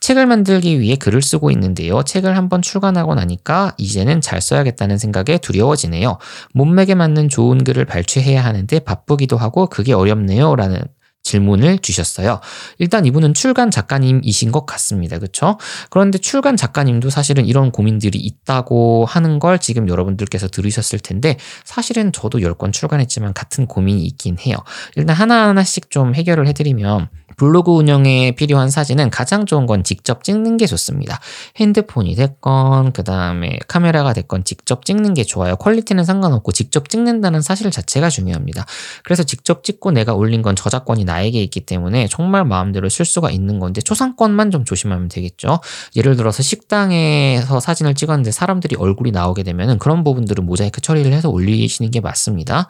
책을 만들기 위해 글을 쓰고 있는데요. 책을 한번 출간하고 나니까 이제는 잘 써야겠다는 생각에 두려워지네요. 몸매에 맞는 좋은 글을 발췌해야 하는데 바쁘기도 하고 그게 어렵네요. 라는 질문을 주셨어요. 일단 이분은 출간 작가님이신 것 같습니다. 그렇죠? 그런데 출간 작가님도 사실은 이런 고민들이 있다고 하는 걸 지금 여러분들께서 들으셨을 텐데 사실은 저도 10권 출간했지만 같은 고민이 있긴 해요. 일단 하나하나씩 좀 해결을 해드리면 블로그 운영에 필요한 사진은 가장 좋은 건 직접 찍는 게 좋습니다. 핸드폰이 됐건 그 다음에 카메라가 됐건 직접 찍는 게 좋아요. 퀄리티는 상관없고 직접 찍는다는 사실 자체가 중요합니다. 그래서 직접 찍고 내가 올린 건 저작권이 나에게 있기 때문에 정말 마음대로 쓸 수가 있는 건데 초상권만 좀 조심하면 되겠죠. 예를 들어서 식당에서 사진을 찍었는데 사람들이 얼굴이 나오게 되면 그런 부분들은 모자이크 처리를 해서 올리시는 게 맞습니다.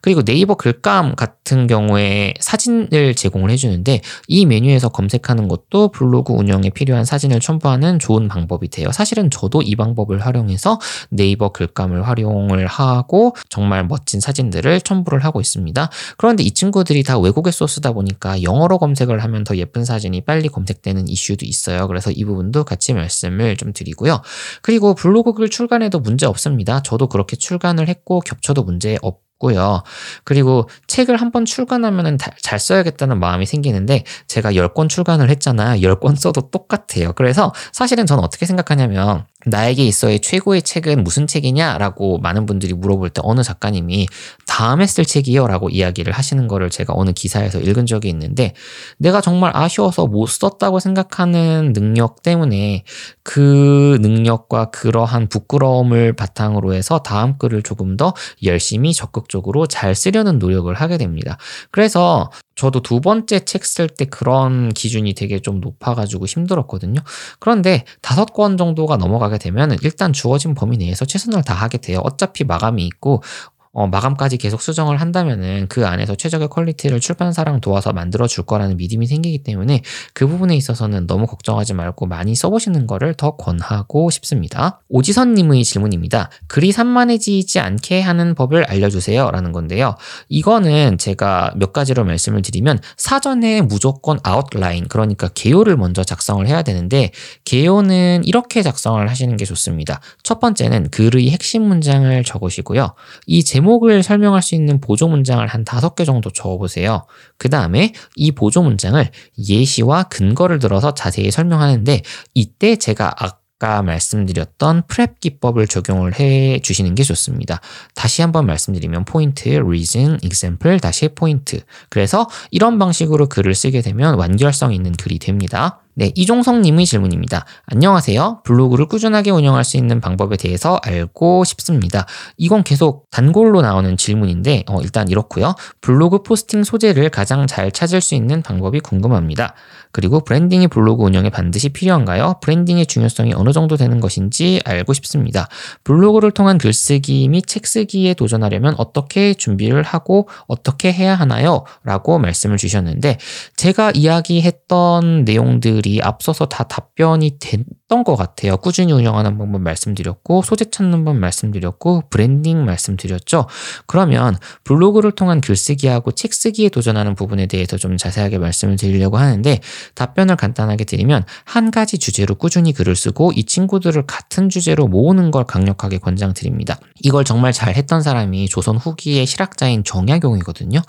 그리고 네이버 글감 같은 경우에 사진을 제공을 해주는데 이 메뉴에서 검색하는 것도 블로그 운영에 필요한 사진을 첨부하는 좋은 방법이 돼요. 사실은 저도 이 방법을 활용해서 네이버 글감을 활용을 하고 정말 멋진 사진들을 첨부를 하고 있습니다. 그런데 이 친구들이 다 외국의 소스다 보니까 영어로 검색을 하면 더 예쁜 사진이 빨리 검색되는 이슈도 있어요. 그래서 이 부분도 같이 말씀을 좀 드리고요. 그리고 블로그 글 출간에도 문제 없습니다. 저도 그렇게 출간을 했고 겹쳐도 문제 없고 요. 그리고 책을 한 번 출간하면 잘 써야겠다는 마음이 생기는데 제가 10권 출간을 했잖아요. 10권 써도 똑같아요. 그래서 사실은 저는 어떻게 생각하냐면 나에게 있어의 최고의 책은 무슨 책이냐라고 많은 분들이 물어볼 때 어느 작가님이 다음에 쓸 책이요 라고 이야기를 하시는 거를 제가 어느 기사에서 읽은 적이 있는데 내가 정말 아쉬워서 못 썼다고 생각하는 능력 때문에 그 능력과 그러한 부끄러움을 바탕으로 해서 다음 글을 조금 더 열심히 적극적으로 잘 쓰려는 노력을 하게 됩니다. 그래서 저도 두 번째 책 쓸 때 그런 기준이 되게 좀 높아가지고 힘들었거든요. 그런데 다섯 권 정도가 넘어가게 되면 일단 주어진 범위 내에서 최선을 다하게 돼요. 어차피 마감이 있고 어, 마감까지 계속 수정을 한다면은 그 안에서 최적의 quality를 출판사랑 도와서 만들어 줄 거라는 믿음이 생기기 때문에 그 부분에 있어서는 너무 걱정하지 말고 많이 써보시는 거를 더 권하고 싶습니다. 오지선님의 질문입니다. 글이 산만해지지 않게 하는 법을 알려주세요. 라는 건데요. 이거는 제가 몇 가지로 말씀을 드리면 사전에 무조건 아웃라인, 그러니까 개요를 먼저 작성을 해야 되는데 개요는 이렇게 작성을 하시는 게 좋습니다. 첫 번째는 글의 핵심 문장을 적으시고요. 이 제목 제목을 설명할 수 있는 보조 문장을 한 다섯 개 정도 적어보세요. 그 다음에 이 보조 문장을 예시와 근거를 들어서 자세히 설명하는데 이때 제가 아까 말씀드렸던 프랩 기법을 적용을 해 주시는 게 좋습니다. 다시 한번 말씀드리면 포인트, reason, 다시 포인트. 그래서 이런 방식으로 글을 쓰게 되면 완결성 있는 글이 됩니다. 네, 이종성 님의 질문입니다. 안녕하세요. 블로그를 꾸준하게 운영할 수 있는 방법에 대해서 알고 싶습니다. 이건 계속 단골로 나오는 질문인데, 어, 일단 이렇고요. 블로그 포스팅 소재를 가장 잘 찾을 수 있는 방법이 궁금합니다. 그리고 branding이 블로그 운영에 반드시 필요한가요? branding의 중요성이 어느 정도 되는 것인지 알고 싶습니다. 블로그를 통한 글쓰기 및 책쓰기에 도전하려면 어떻게 준비를 하고 어떻게 해야 하나요? 라고 말씀을 주셨는데, 제가 이야기했던 내용들 분들이 앞서서 다 답변이 됐던 것 같아요. 꾸준히 운영하는 방법 말씀드렸고, 소재 찾는 법 말씀드렸고, 브랜딩 말씀드렸죠. 그러면 블로그를 통한 글쓰기하고 책쓰기에 도전하는 부분에 대해서 좀 자세하게 말씀을 드리려고 하는데, 답변을 간단하게 드리면, 한 가지 주제로 꾸준히 글을 쓰고, 이 친구들을 같은 주제로 모으는 걸 강력하게 권장드립니다. 이걸 정말 잘 했던 사람이 조선 후기의 실학자인 정약용이거든요.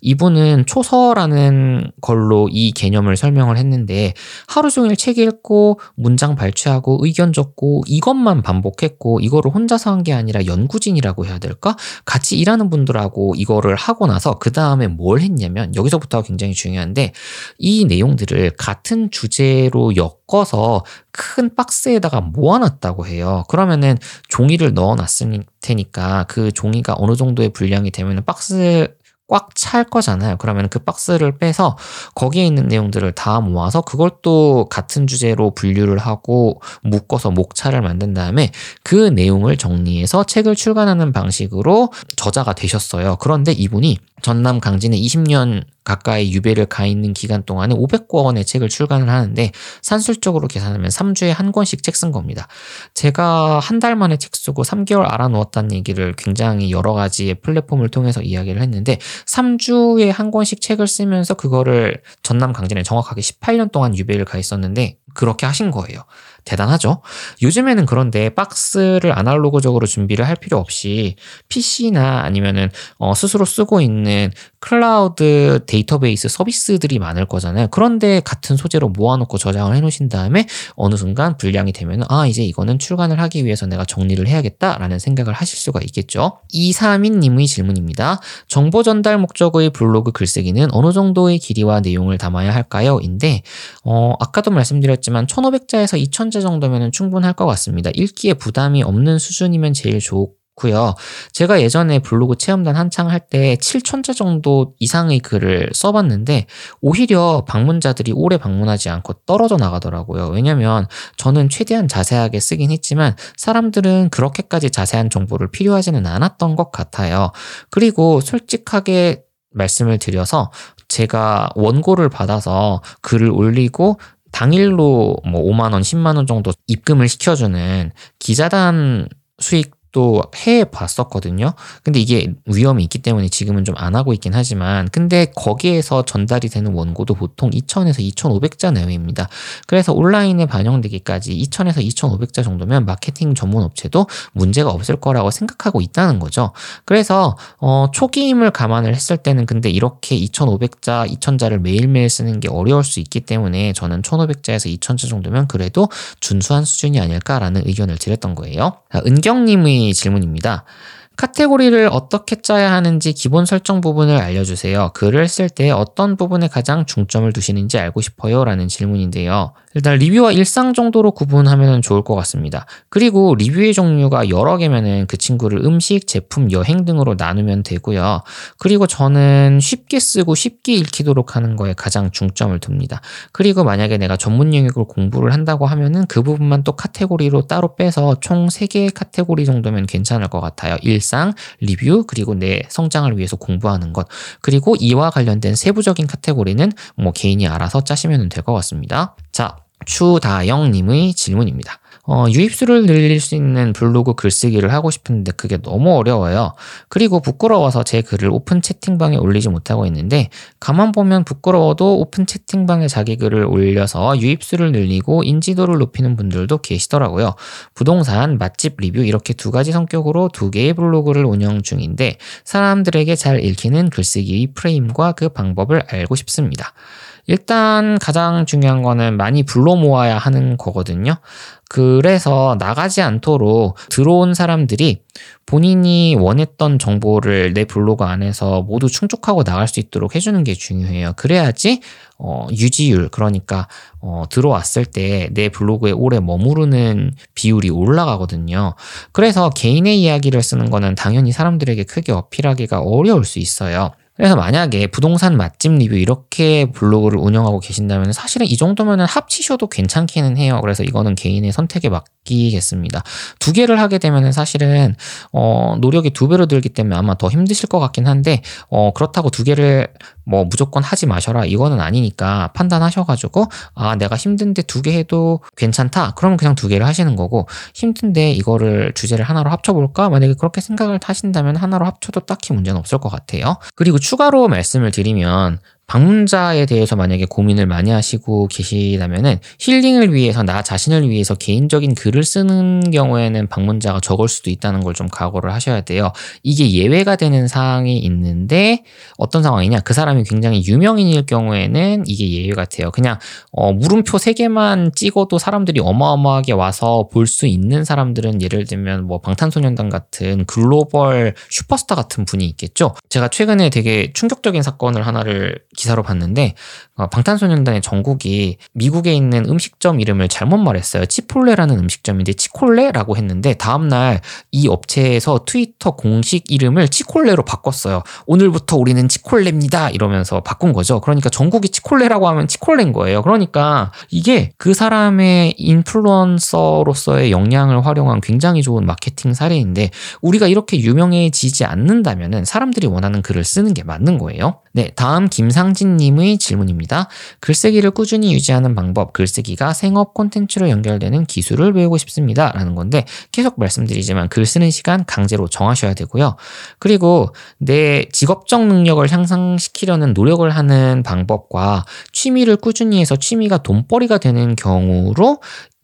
이분은 초서라는 걸로 이 개념을 설명을 했는데, 하루 종일 책 읽고 문장 발 췌하고 의견 적고 이것만 반복했고 이거를 혼자서 한 게 아니라 연구진이라고 해야 될까? 같이 일하는 분들하고 이거를 하고 나서 그 다음에 뭘 했냐면 여기서부터가 굉장히 중요한데 이 내용들을 같은 주제로 엮어서 큰 박스에다가 모아놨다고 해요. 그러면은 종이를 넣어놨을 테니까 그 종이가 어느 정도의 분량이 되면 박스 꽉 찰 거잖아요. 그러면 그 박스를 빼서 거기에 있는 내용들을 다 모아서 그걸 또 같은 주제로 분류를 하고 묶어서 목차를 만든 다음에 그 내용을 정리해서 책을 출간하는 방식으로 저자가 되셨어요. 그런데 이분이 전남 강진에 20년 가까이 유배를 가 있는 기간 동안에 500권의 책을 출간을 하는데 산술적으로 계산하면 3주에 한 권씩 책 쓴 겁니다. 제가 한 달 만에 책 쓰고 3개월 알아놓았다는 얘기를 굉장히 여러 가지의 플랫폼을 통해서 이야기를 했는데 3주에 한 권씩 책을 쓰면서 그거를 전남 강진에 정확하게 18년 동안 유배를 가 있었는데 그렇게 하신 거예요. 대단하죠? 요즘에는 그런데 박스를 아날로그적으로 준비를 할 필요 없이 PC나 아니면은 어, 스스로 쓰고 있는 클라우드 데이터베이스 서비스들이 많을 거잖아요. 그런데 같은 소재로 모아놓고 저장을 해놓으신 다음에 어느 순간 분량이 되면 아 이제 이거는 출간을 하기 위해서 내가 정리를 해야겠다라는 생각을 하실 수가 있겠죠. 이사민님의 질문입니다. 정보 전달 목적의 블로그 글쓰기는 어느 정도의 길이와 내용을 담아야 할까요? 인데 어, 아까도 말씀드렸 지만 1500자에서 2000자 정도면 충분할 것 같습니다. 읽기에 부담이 없는 수준이면 제일 좋고 고요. 제가 예전에 블로그 체험단 한창 할 때 7천자 정도 이상의 글을 써봤는데 오히려 방문자들이 오래 방문하지 않고 떨어져 나가더라고요. 왜냐면 저는 최대한 자세하게 쓰긴 했지만 사람들은 그렇게까지 자세한 정보를 필요하지는 않았던 것 같아요. 그리고 솔직하게 말씀을 드려서 제가 원고를 받아서 글을 올리고 당일로 뭐 5만 원, 10만 원 정도 입금을 시켜주는 기자단 수익 또 해 봤었거든요. 근데 이게 위험이 있기 때문에 지금은 좀 안 하고 있긴 하지만 근데 거기에서 전달이 되는 원고도 보통 2,000에서 2,500자 내외입니다. 그래서 온라인에 반영되기까지 2,000에서 2,500자 정도면 마케팅 전문 업체도 문제가 없을 거라고 생각하고 있다는 거죠. 그래서 어, 초기임을 감안을 했을 때는 근데 이렇게 2,500자, 2,000자를 매일매일 쓰는 게 어려울 수 있기 때문에 저는 1,500자에서 2,000자 정도면 그래도 준수한 수준이 아닐까라는 의견을 드렸던 거예요. 은경님의 질문입니다. 카테고리를 어떻게 짜야 하는지 기본 설정 부분을 알려주세요. 글을 쓸 때 어떤 부분에 가장 중점을 두시는지 알고 싶어요. 라는 질문인데요. 일단 리뷰와 일상 정도로 구분하면 좋을 것 같습니다. 그리고 리뷰의 종류가 여러 개면은 그 친구를 음식, 제품, 여행 등으로 나누면 되고요. 그리고 저는 쉽게 쓰고 쉽게 읽히도록 하는 거에 가장 중점을 둡니다. 그리고 만약에 내가 전문 영역을 공부를 한다고 하면은 그 부분만 또 카테고리로 따로 빼서 총 3개의 카테고리 정도면 괜찮을 것 같아요. 일상, 리뷰, 그리고 내 성장을 위해서 공부하는 것. 그리고 이와 관련된 세부적인 카테고리는 뭐 개인이 알아서 짜시면 될 것 같습니다. 자, 추다영님의 질문입니다. 어, 유입수를 늘릴 수 있는 블로그 글쓰기를 하고 싶은데 그게 너무 어려워요. 그리고 부끄러워서 제 글을 오픈 채팅방에 올리지 못하고 있는데 가만 보면 부끄러워도 오픈 채팅방에 자기 글을 올려서 유입수를 늘리고 인지도를 높이는 분들도 계시더라고요. 부동산, 맛집 리뷰 이렇게 두 가지 성격으로 두 개의 블로그를 운영 중인데 사람들에게 잘 읽히는 글쓰기 프레임과 그 방법을 알고 싶습니다. 일단 가장 중요한 거는 많이 불러 모아야 하는 거거든요. 그래서 나가지 않도록 들어온 사람들이 본인이 원했던 정보를 내 블로그 안에서 모두 충족하고 나갈 수 있도록 해주는 게 중요해요. 그래야지 어, 유지율 그러니까 어, 들어왔을 때 내 블로그에 오래 머무르는 비율이 올라가거든요. 그래서 개인의 이야기를 쓰는 거는 당연히 사람들에게 크게 어필하기가 어려울 수 있어요. 그래서 만약에 부동산 맛집 리뷰 이렇게 블로그를 운영하고 계신다면 사실은 이 정도면 합치셔도 괜찮기는 해요. 그래서 이거는 개인의 선택에 맡기겠습니다. 두 개를 하게 되면 사실은 어, 노력이 두 배로 들기 때문에 아마 더 힘드실 것 같긴 한데 어, 그렇다고 두 개를 뭐 무조건 하지 마셔라 이거는 아니니까 판단하셔가지고 아 내가 힘든데 두 개 해도 괜찮다 그러면 그냥 두 개를 하시는 거고 힘든데 이거를 주제를 하나로 합쳐볼까 만약에 그렇게 생각을 하신다면 하나로 합쳐도 딱히 문제는 없을 것 같아요 그리고 추가로 말씀을 드리면 방문자에 대해서 만약에 고민을 많이 하시고 계시다면은 힐링을 위해서 나 자신을 위해서 개인적인 글을 쓰는 경우에는 방문자가 적을 수도 있다는 걸 좀 각오를 하셔야 돼요. 이게 예외가 되는 상황이 있는데 어떤 상황이냐? 그 사람이 굉장히 유명인일 경우에는 이게 예외 같아요. 그냥 어, 물음표 3개만 찍어도 사람들이 어마어마하게 와서 볼 수 있는 사람들은 예를 들면 뭐 방탄소년단 같은 글로벌 슈퍼스타 같은 분이 있겠죠. 제가 최근에 되게 충격적인 사건을 하나를 기사로 봤는데 어, 방탄소년단의 정국이 미국에 있는 음식점 이름을 잘못 말했어요. 치폴레라는 음식점인데 치콜레라고 했는데 다음날 이 업체에서 트위터 공식 이름을 치콜레로 바꿨어요. 오늘부터 우리는 치콜레입니다. 이러면서 바꾼 거죠. 그러니까 정국이 치콜레라고 하면 치콜레인 거예요. 그러니까 이게 그 사람의 인플루언서로서의 역량을 활용한 굉장히 좋은 마케팅 사례인데 우리가 이렇게 유명해지지 않는다면은 사람들이 원하는 글을 쓰는 게 맞는 거예요. 네, 다음 김상진님의 질문입니다. 글쓰기를 꾸준히 유지하는 방법, 글쓰기가 생업 콘텐츠로 연결되는 기술을 배우고 싶습니다. 라는 건데, 계속 말씀드리지만 글 쓰는 시간 강제로 정하셔야 되고요. 그리고 내 직업적 능력을 향상시키려는 노력을 하는 방법과 취미를 꾸준히 해서 취미가 돈벌이가 되는 경우로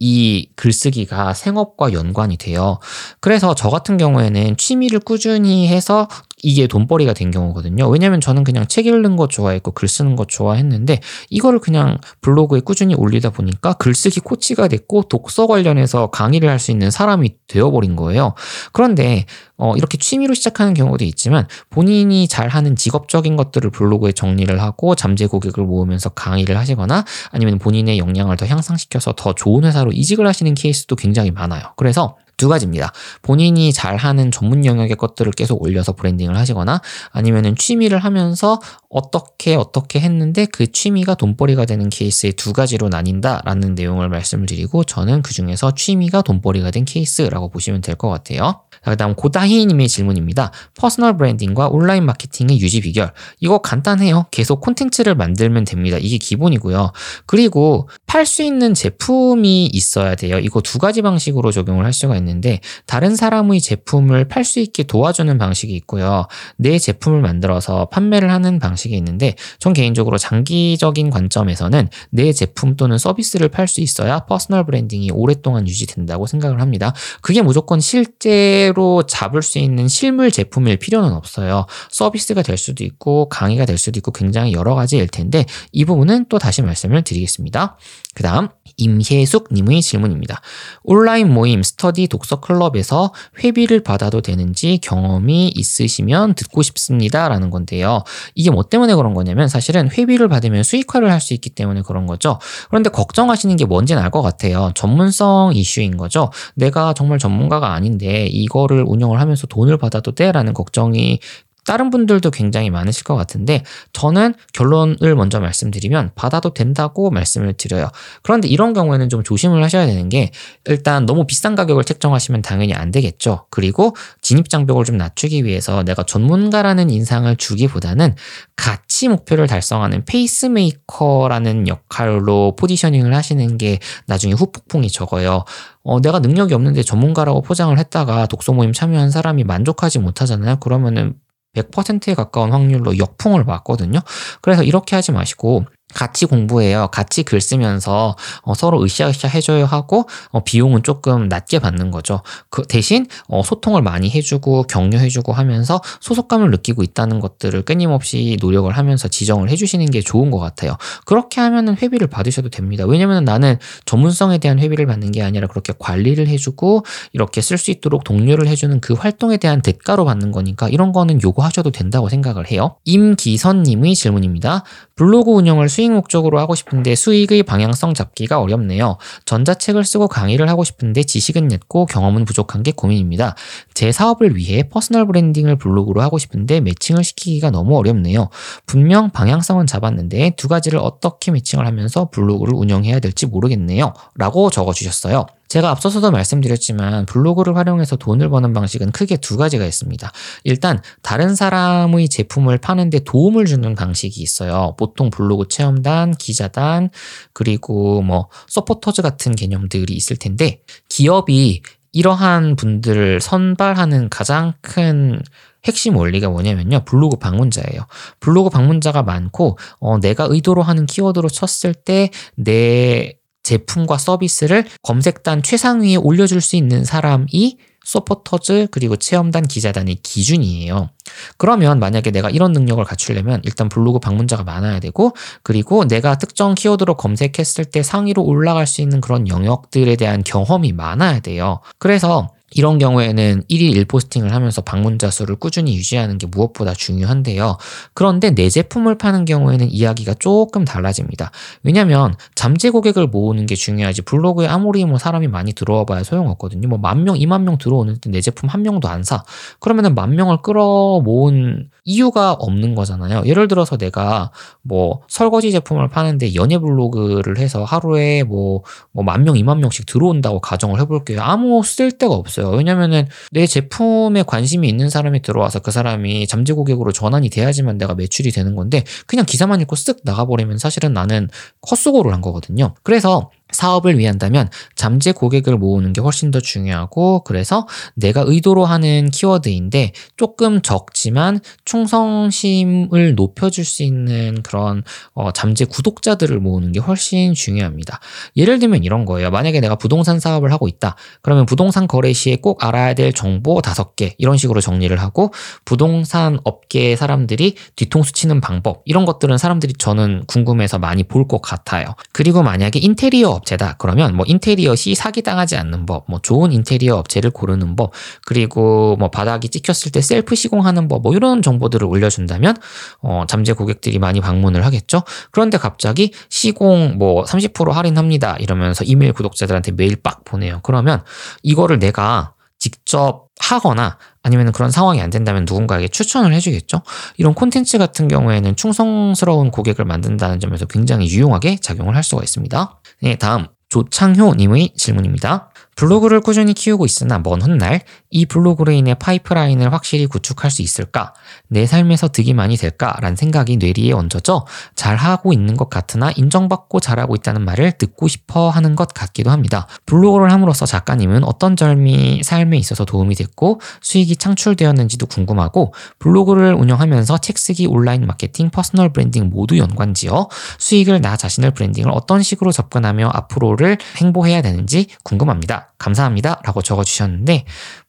이 글쓰기가 생업과 연관이 돼요. 그래서 저 같은 경우에는 취미를 꾸준히 해서 이게 돈벌이가 된 경우거든요. 왜냐면 저는 그냥 책 읽는 거 좋아했고 글 쓰는 거 좋아했는데 이거를 그냥 블로그에 꾸준히 올리다 보니까 글쓰기 코치가 됐고 독서 관련해서 강의를 할 수 있는 사람이 되어버린 거예요. 그런데 어, 이렇게 취미로 시작하는 경우도 있지만 본인이 잘하는 직업적인 것들을 블로그에 정리를 하고 잠재 고객을 모으면서 강의를 하시거나 아니면 본인의 역량을 더 향상시켜서 더 좋은 회사로 이직을 하시는 케이스도 굉장히 많아요. 그래서 두 가지입니다. 본인이 잘하는 전문 영역의 것들을 계속 올려서 브랜딩을 하시거나 아니면은 취미를 하면서 어떻게 어떻게 했는데 그 취미가 돈벌이가 되는 케이스의 두 가지로 나뉜다라는 내용을 말씀을 드리고 저는 그 중에서 취미가 돈벌이가 된 케이스라고 보시면 될 것 같아요. 그 다음 고다희님의 질문입니다. personal branding과 온라인 마케팅의 유지 비결. 이거 간단해요. 계속 콘텐츠를 만들면 됩니다. 이게 기본이고요. 그리고 팔 수 있는 제품이 있어야 돼요. 이거 두 가지 방식으로 적용을 할 수가 있는데 다른 사람의 제품을 팔 수 있게 도와주는 방식이 있고요. 내 제품을 만들어서 판매를 하는 방식이 있는데 전 개인적으로 장기적인 관점에서는 내 제품 또는 서비스를 팔 수 있어야 personal branding이 오랫동안 유지된다고 생각을 합니다. 그게 무조건 실제 실제로 잡을 수 있는 실물 제품일 필요는 없어요. 서비스가 될 수도 있고 강의가 될 수도 있고 굉장히 여러 가지일 텐데 이 부분은 또 다시 말씀을 드리겠습니다. 그 다음 임혜숙님의 질문입니다. 온라인 모임 스터디 독서 클럽에서 회비를 받아도 되는지 경험이 있으시면 듣고 싶습니다. 라는 건데요. 이게 뭐 때문에 그런 거냐면 사실은 회비를 받으면 수익화를 할 수 있기 때문에 그런 거죠. 그런데 걱정하시는 게 뭔지는 알 것 같아요. 전문성 이슈인 거죠. 내가 정말 전문가가 아닌데 이거를 운영을 하면서 돈을 받아도 돼? 라는 걱정이 다른 분들도 굉장히 많으실 것 같은데 저는 결론을 먼저 말씀드리면 받아도 된다고 말씀을 드려요. 그런데 이런 경우에는 좀 조심을 하셔야 되는 게 일단 너무 비싼 가격을 책정하시면 당연히 안 되겠죠. 그리고 진입 장벽을 좀 낮추기 위해서 내가 전문가라는 인상을 주기보다는 같이 목표를 달성하는 페이스메이커라는 역할로 positioning을 하시는 게 나중에 후폭풍이 적어요. 어, 내가 능력이 없는데 전문가라고 포장을 했다가 독서 모임 참여한 사람이 만족하지 못하잖아요. 그러면은 100%에 가까운 확률로 역풍을 맞거든요. 그래서 이렇게 하지 마시고 같이 공부해요. 같이 글 쓰면서 어, 서로 으쌰으쌰 해줘요 하고 어, 비용은 조금 낮게 받는 거죠. 그 대신 어, 소통을 많이 해주고 격려해주고 하면서 소속감을 느끼고 있다는 것들을 끊임없이 노력을 하면서 지정을 해주시는 게 좋은 것 같아요. 그렇게 하면은 회비를 받으셔도 됩니다. 왜냐면 나는 전문성에 대한 회비를 받는 게 아니라 그렇게 관리를 해주고 이렇게 쓸 수 있도록 독려를 해주는 그 활동에 대한 대가로 받는 거니까 이런 거는 요구하셔도 된다고 생각을 해요. 임기선님의 질문입니다. 블로그 운영을 수 수익 목적으로 하고 싶은데 수익의 방향성 잡기가 어렵네요. 전자책을 쓰고 강의를 하고 싶은데 지식은 얕고 경험은 부족한 게 고민입니다. 제 사업을 위해 personal branding을 블로그로 하고 싶은데 matching을 시키기가 너무 어렵네요. 분명 방향성은 잡았는데 두 가지를 어떻게 매칭을 하면서 블로그를 운영해야 될지 모르겠네요. 라고 적어주셨어요. 제가 앞서서도 말씀드렸지만 블로그를 활용해서 돈을 버는 방식은 크게 두 가지가 있습니다. 일단 다른 사람의 제품을 파는데 도움을 주는 방식이 있어요. 보통 블로그 체험단, 기자단, 그리고 뭐 서포터즈 같은 개념들이 있을 텐데 기업이 이러한 분들을 선발하는 가장 큰 핵심 원리가 뭐냐면요. 블로그 방문자예요. 블로그 방문자가 많고, 어, 내가 의도로 하는 키워드로 쳤을 때 내 제품과 서비스를 검색단 최상위에 올려줄 수 있는 사람이 supporters 그리고 체험단 기자단의 기준이에요. 그러면 만약에 내가 이런 능력을 갖추려면 일단 블로그 방문자가 많아야 되고 그리고 내가 특정 키워드로 검색했을 때 상위로 올라갈 수 있는 그런 영역들에 대한 경험이 많아야 돼요. 그래서 이런 경우에는 1일 1posting을 하면서 방문자 수를 꾸준히 유지하는 게 무엇보다 중요한데요. 그런데 내 제품을 파는 경우에는 이야기가 조금 달라집니다. 왜냐면 잠재 고객을 모으는 게 중요하지 블로그에 아무리 뭐 사람이 많이 들어와 봐야 소용없거든요. 뭐 만 명, 2만 명 들어오는데 내 제품 한 명도 안 사. 그러면은 만 명을 끌어 모은 이유가 없는 거잖아요. 예를 들어서 내가 뭐 설거지 제품을 파는데 연예 블로그를 해서 하루에 뭐, 뭐만 명, 2만 명씩 들어온다고 가정을 해볼게요. 아무 쓸데가 없어요. 왜냐면은 내 제품에 관심이 있는 사람이 들어와서 그 사람이 잠재 고객으로 전환이 돼야지만 내가 매출이 되는 건데 그냥 기사만 읽고 쓱 나가버리면 사실은 나는 헛수고를 한 거거든요. 그래서 사업을 위한다면 잠재 고객을 모으는 게 훨씬 더 중요하고 그래서 내가 의도로 하는 키워드인데 조금 적지만 충성심을 높여줄 수 있는 그런 어, 잠재 구독자들을 모으는 게 훨씬 중요합니다. 예를 들면 이런 거예요. 만약에 내가 부동산 사업을 하고 있다. 그러면 부동산 거래 시에 꼭 알아야 될 정보 다섯 개 이런 식으로 정리를 하고 부동산 업계 사람들이 뒤통수 치는 방법 이런 것들은 사람들이 저는 궁금해서 많이 볼 것 같아요. 그리고 만약에 인테리어 업체다. 그러면 뭐 인테리어 시 사기당하지 않는 법, 뭐 좋은 인테리어 업체를 고르는 법, 그리고 뭐 바닥이 찍혔을 때 셀프 시공하는 법, 뭐 이런 정보들을 올려준다면 어, 잠재 고객들이 많이 방문을 하겠죠. 그런데 갑자기 시공 뭐 30% 할인합니다. 이러면서 이메일 구독자들한테 메일 빡 보내요. 그러면 이거를 내가 직접 하거나 아니면 그런 상황이 안 된다면 누군가에게 추천을 해주겠죠. 이런 콘텐츠 같은 경우에는 충성스러운 고객을 만든다는 점에서 굉장히 유용하게 작용을 할 수가 있습니다. 네, 다음 조창효 님의 질문입니다. 블로그를 꾸준히 키우고 있으나 먼 훗날 이 블로그로 인해 파이프라인을 확실히 구축할 수 있을까? 내 삶에서 득이 많이 될까? 라는 생각이 뇌리에 얹어져 잘하고 있는 것 같으나 인정받고 잘하고 있다는 말을 듣고 싶어 하는 것 같기도 합니다. 블로그를 함으로써 작가님은 어떤 점이 삶에 있어서 도움이 됐고 수익이 창출되었는지도 궁금하고 블로그를 운영하면서 책 쓰기, 온라인 마케팅, personal branding 모두 연관지어 수익을 나 자신을 branding을 어떤 식으로 접근하며 앞으로를 행보해야 되는지 궁금합니다. 감사합니다. 라고 적어주셨는데,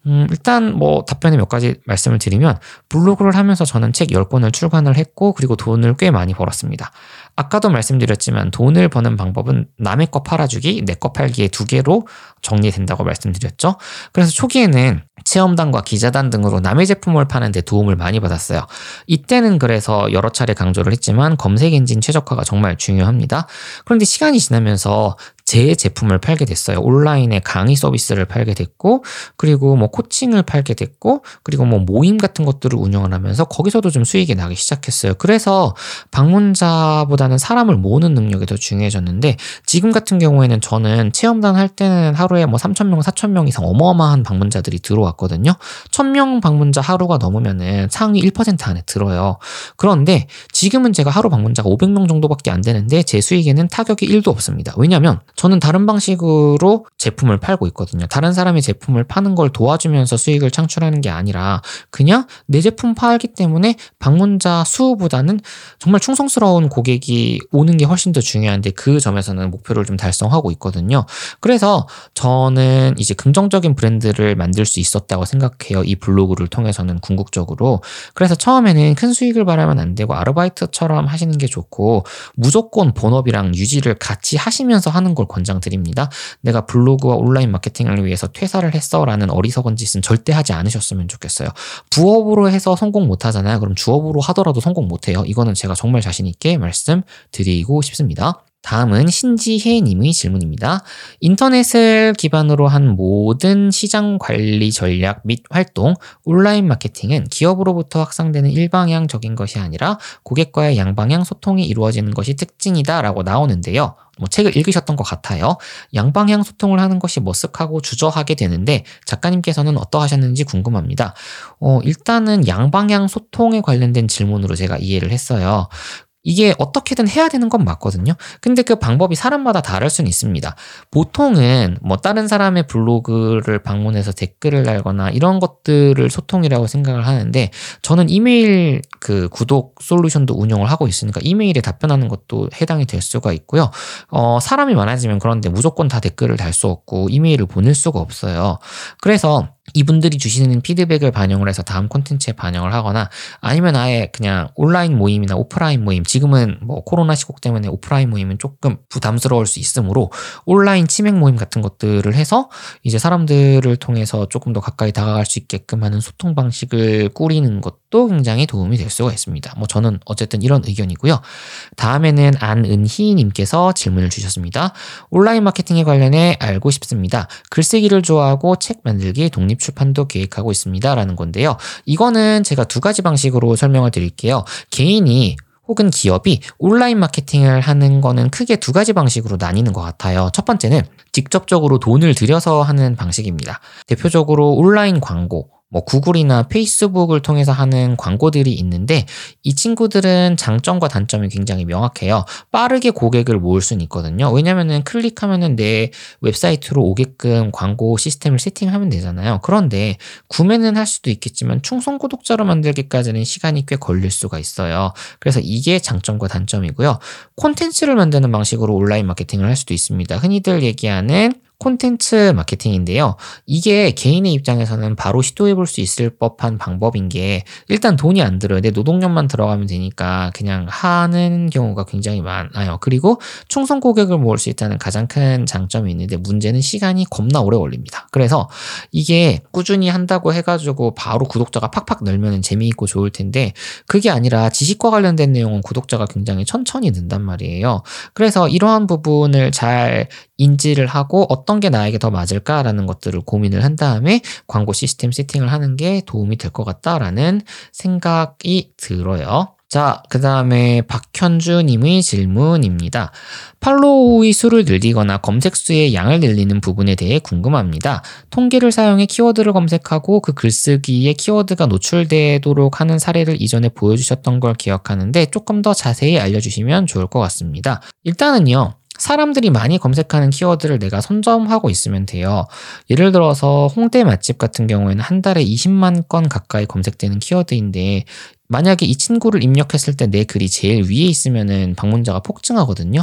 음, 일단 뭐 답변에 몇 가지 말씀을 드리면, 블로그를 하면서 저는 책 10권을 출간을 했고, 그리고 돈을 꽤 많이 벌었습니다. 아까도 말씀드렸지만 돈을 버는 방법은 남의 거 팔아주기, 내 거 팔기의 두 개로 정리된다고 말씀드렸죠. 그래서 초기에는 체험단과 기자단 등으로 남의 제품을 파는데 도움을 많이 받았어요. 이때는 그래서 여러 차례 강조를 했지만 검색 엔진 최적화가 정말 중요합니다. 그런데 시간이 지나면서 제 제품을 팔게 됐어요. 온라인에 강의 서비스를 팔게 됐고, 그리고 뭐 코칭을 팔게 됐고, 그리고 뭐 모임 같은 것들을 운영을 하면서 거기서도 좀 수익이 나기 시작했어요. 그래서 방문자보다는 사람을 모으는 능력이 더 중요해졌는데, 지금 같은 경우에는 저는 체험단 할 때는 하루에 뭐 3,000명, 4,000명 이상 어마어마한 방문자들이 들어 왔거든요. 1,000명 방문자 하루가 넘으면은 상위 1% 안에 들어요. 그런데 지금은 제가 하루 방문자가 500명 정도밖에 안 되는데 제 수익에는 타격이 1도 없습니다. 왜냐면 저는 다른 방식으로 제품을 팔고 있거든요. 다른 사람의 제품을 파는 걸 도와주면서 수익을 창출하는 게 아니라 그냥 내 제품 팔기 때문에 방문자 수보다는 정말 충성스러운 고객이 오는 게 훨씬 더 중요한데 그 점에서는 목표를 좀 달성하고 있거든요. 그래서 저는 이제 긍정적인 브랜드를 만들 수 있 었다고 생각해요. 이 블로그를 통해서는 궁극적으로. 그래서 처음에는 큰 수익을 바라면 안 되고 아르바이트처럼 하시는 게 좋고 무조건 본업이랑 유지를 같이 하시면서 하는 걸걸 권장드립니다. 내가 블로그와 온라인 마케팅을 위해서 퇴사를 했어 라는 어리석은 짓은 절대 하지 않으셨으면 좋겠어요. 부업으로 해서 성공 못 하잖아요. 그럼 주업으로 하더라도 성공 못 해요. 이거는 제가 정말 자신 있게 말씀드리고 싶습니다. 다음은 신지혜님의 질문입니다. 인터넷을 기반으로 한 모든 시장 관리 전략 및 활동, 온라인 마케팅은 기업으로부터 확산되는 일방향적인 것이 아니라 고객과의 양방향 소통이 이루어지는 것이 특징이다라고 나오는데요. 뭐 책을 읽으셨던 것 같아요. 양방향 소통을 하는 것이 머쓱하고 주저하게 되는데 작가님께서는 어떠하셨는지 궁금합니다. 어, 일단은 양방향 소통에 관련된 질문으로 제가 이해를 했어요. 이게 어떻게든 해야 되는 건 맞거든요. 근데 그 방법이 사람마다 다를 수는 있습니다. 보통은 뭐 다른 사람의 블로그를 방문해서 댓글을 달거나 이런 것들을 소통이라고 생각을 하는데 저는 이메일 그 구독 솔루션도 운영을 하고 있으니까 이메일에 답변하는 것도 해당이 될 수가 있고요. 어, 사람이 많아지면 그런데 무조건 다 댓글을 달 수 없고 이메일을 보낼 수가 없어요. 그래서 이분들이 주시는 피드백을 반영을 해서 다음 콘텐츠에 반영을 하거나 아니면 아예 그냥 온라인 모임이나 오프라인 모임 지금은 뭐 코로나 시국 때문에 오프라인 모임은 조금 부담스러울 수 있으므로 온라인 치맥 모임 같은 것들을 해서 이제 사람들을 통해서 조금 더 가까이 다가갈 수 있게끔 하는 소통 방식을 꾸리는 것 도 굉장히 도움이 될 수가 있습니다. 뭐 저는 어쨌든 이런 의견이고요. 다음에는 안은희님께서 질문을 주셨습니다. 온라인 마케팅에 관련해 알고 싶습니다. 글쓰기를 좋아하고 책 만들기 독립 출판도 계획하고 있습니다. 라는 건데요. 이거는 제가 두 가지 방식으로 설명을 드릴게요. 개인이 혹은 기업이 온라인 마케팅을 하는 거는 크게 두 가지 방식으로 나뉘는 것 같아요. 첫 번째는 직접적으로 돈을 들여서 하는 방식입니다. 대표적으로 온라인 광고, 뭐 구글이나 페이스북을 통해서 하는 광고들이 있는데 이 친구들은 장점과 단점이 굉장히 명확해요. 빠르게 고객을 모을 수는 있거든요. 왜냐면은 클릭하면은 내 웹사이트로 오게끔 광고 시스템을 세팅하면 되잖아요. 그런데 구매는 할 수도 있겠지만 충성 구독자로 만들기까지는 시간이 꽤 걸릴 수가 있어요. 그래서 이게 장점과 단점이고요. 콘텐츠를 만드는 방식으로 온라인 마케팅을 할 수도 있습니다. 흔히들 얘기하는 콘텐츠 마케팅인데요. 이게 개인의 입장에서는 바로 시도해 볼 수 있을 법한 방법인 게 일단 돈이 안 들어요. 내 노동력만 들어가면 되니까 그냥 하는 경우가 굉장히 많아요. 그리고 충성 고객을 모을 수 있다는 가장 큰 장점이 있는데 문제는 시간이 겁나 오래 걸립니다. 그래서 이게 꾸준히 한다고 해가지고 바로 구독자가 팍팍 늘면 재미있고 좋을 텐데 그게 아니라 지식과 관련된 내용은 구독자가 굉장히 천천히 는단 말이에요. 그래서 이러한 부분을 잘 인지를 하고 어떤 게 나에게 더 맞을까라는 것들을 고민을 한 다음에 광고 시스템 세팅을 하는 게 도움이 될 것 같다라는 생각이 들어요. 자, 그 다음에 박현주 님의 질문입니다. 팔로우의 수를 늘리거나 검색 수의 양을 늘리는 부분에 대해 궁금합니다. 통계를 사용해 키워드를 검색하고 그 글쓰기에 키워드가 노출되도록 하는 사례를 이전에 보여주셨던 걸 기억하는데 조금 더 자세히 알려주시면 좋을 것 같습니다. 일단은요, 사람들이 많이 검색하는 키워드를 내가 선점하고 있으면 돼요. 예를 들어서 홍대 맛집 같은 경우에는 한 달에 20만 건 가까이 검색되는 키워드인데 만약에 이 친구를 입력했을 때 내 글이 제일 위에 있으면은 방문자가 폭증하거든요.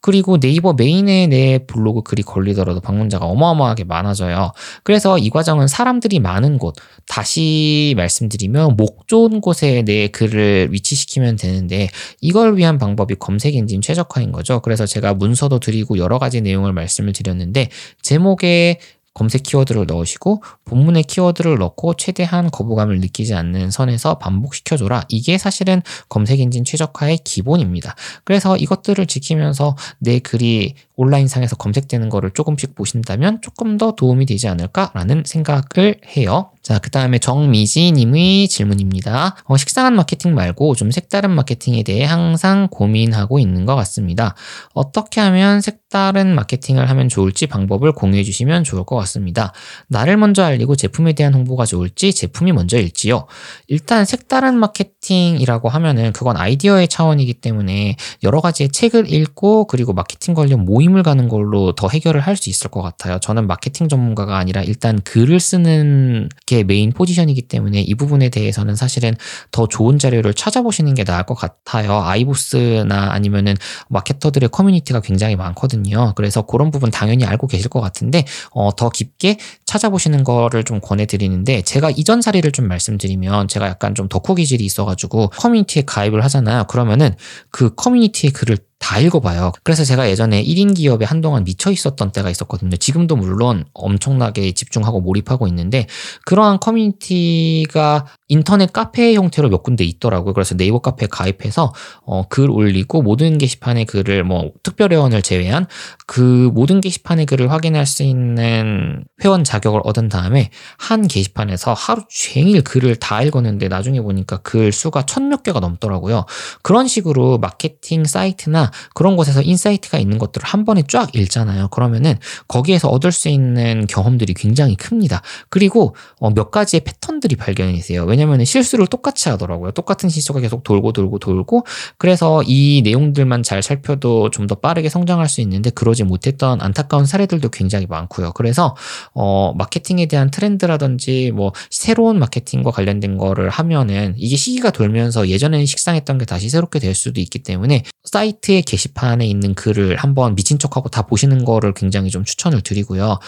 그리고 네이버 메인에 내 블로그 글이 걸리더라도 방문자가 어마어마하게 많아져요. 그래서 이 과정은 사람들이 많은 곳, 다시 말씀드리면 목 좋은 곳에 내 글을 위치시키면 되는데 이걸 위한 방법이 검색 엔진 최적화인 거죠. 그래서 제가 문서도 드리고 여러 가지 내용을 말씀을 드렸는데 제목에 검색 키워드를 넣으시고 본문의 키워드를 넣고 최대한 거부감을 느끼지 않는 선에서 반복시켜줘라. 이게 사실은 검색 엔진 최적화의 기본입니다. 그래서 이것들을 지키면서 내 글이 온라인상에서 검색되는 거를 조금씩 보신다면 조금 더 도움이 되지 않을까라는 생각을 해요. 자, 그 다음에 정미지님의 질문입니다. 어, 식상한 마케팅 말고 좀 색다른 마케팅에 대해 항상 고민하고 있는 것 같습니다. 어떻게 하면 색 다른 마케팅을 하면 좋을지 방법을 공유해 주시면 좋을 것 같습니다. 나를 먼저 알리고 제품에 대한 홍보가 좋을지 제품이 먼저일지요. 일단 색다른 마케팅이라고 하면은 그건 아이디어의 차원이기 때문에 여러 가지의 책을 읽고 그리고 마케팅 관련 모임을 가는 걸로 더 해결을 할 수 있을 것 같아요. 저는 마케팅 전문가가 아니라 일단 글을 쓰는 게 메인 포지션이기 때문에 이 부분에 대해서는 사실은 더 좋은 자료를 찾아보시는 게 나을 것 같아요. 아이보스나 아니면은 마케터들의 커뮤니티가 굉장히 많거든요. 그래서 그런 부분 당연히 알고 계실 것 같은데 어, 더 깊게 찾아보시는 거를 좀 권해드리는데 제가 이전 사례를 좀 말씀드리면 제가 약간 좀 덕후 기질이 있어가지고 커뮤니티에 가입을 하잖아요. 그러면은 그 커뮤니티의 글을 다 읽어봐요. 그래서 제가 예전에 1인 기업에 한동안 미쳐 있었던 때가 있었거든요. 지금도 물론 엄청나게 집중하고 몰입하고 있는데 그러한 커뮤니티가 인터넷 카페 형태로 몇 군데 있더라고요. 그래서 네이버 카페에 가입해서 어, 글 올리고 모든 게시판의 글을 뭐 특별 회원을 제외한 그 모든 게시판의 글을 확인할 수 있는 회원 자격을 얻은 다음에 한 게시판에서 하루 종일 글을 다 읽었는데 나중에 보니까 글 수가 천 몇 개가 넘더라고요. 그런 식으로 마케팅 사이트나 그런 곳에서 insight가 있는 것들을 한 번에 쫙 읽잖아요. 그러면은 거기에서 얻을 수 있는 경험들이 굉장히 큽니다. 그리고 어, 몇 가지의 패턴들이 발견이 되세요. 왜냐면 실수를 똑같이 하더라고요. 똑같은 실수가 계속 돌고 돌고 돌고 그래서 이 내용들만 잘 살펴도 좀 더 빠르게 성장할 수 있는데 그러지 못했던 안타까운 사례들도 굉장히 많고요. 그래서 어, 마케팅에 대한 트렌드라든지 뭐 새로운 마케팅과 관련된 거를 하면은 이게 시기가 돌면서 예전에는 식상했던 게 다시 새롭게 될 수도 있기 때문에 사이트에 게시판에 있는 글을 한번 미친 척하고 다 보시는 거를 굉장히 좀 추천을 드리고요.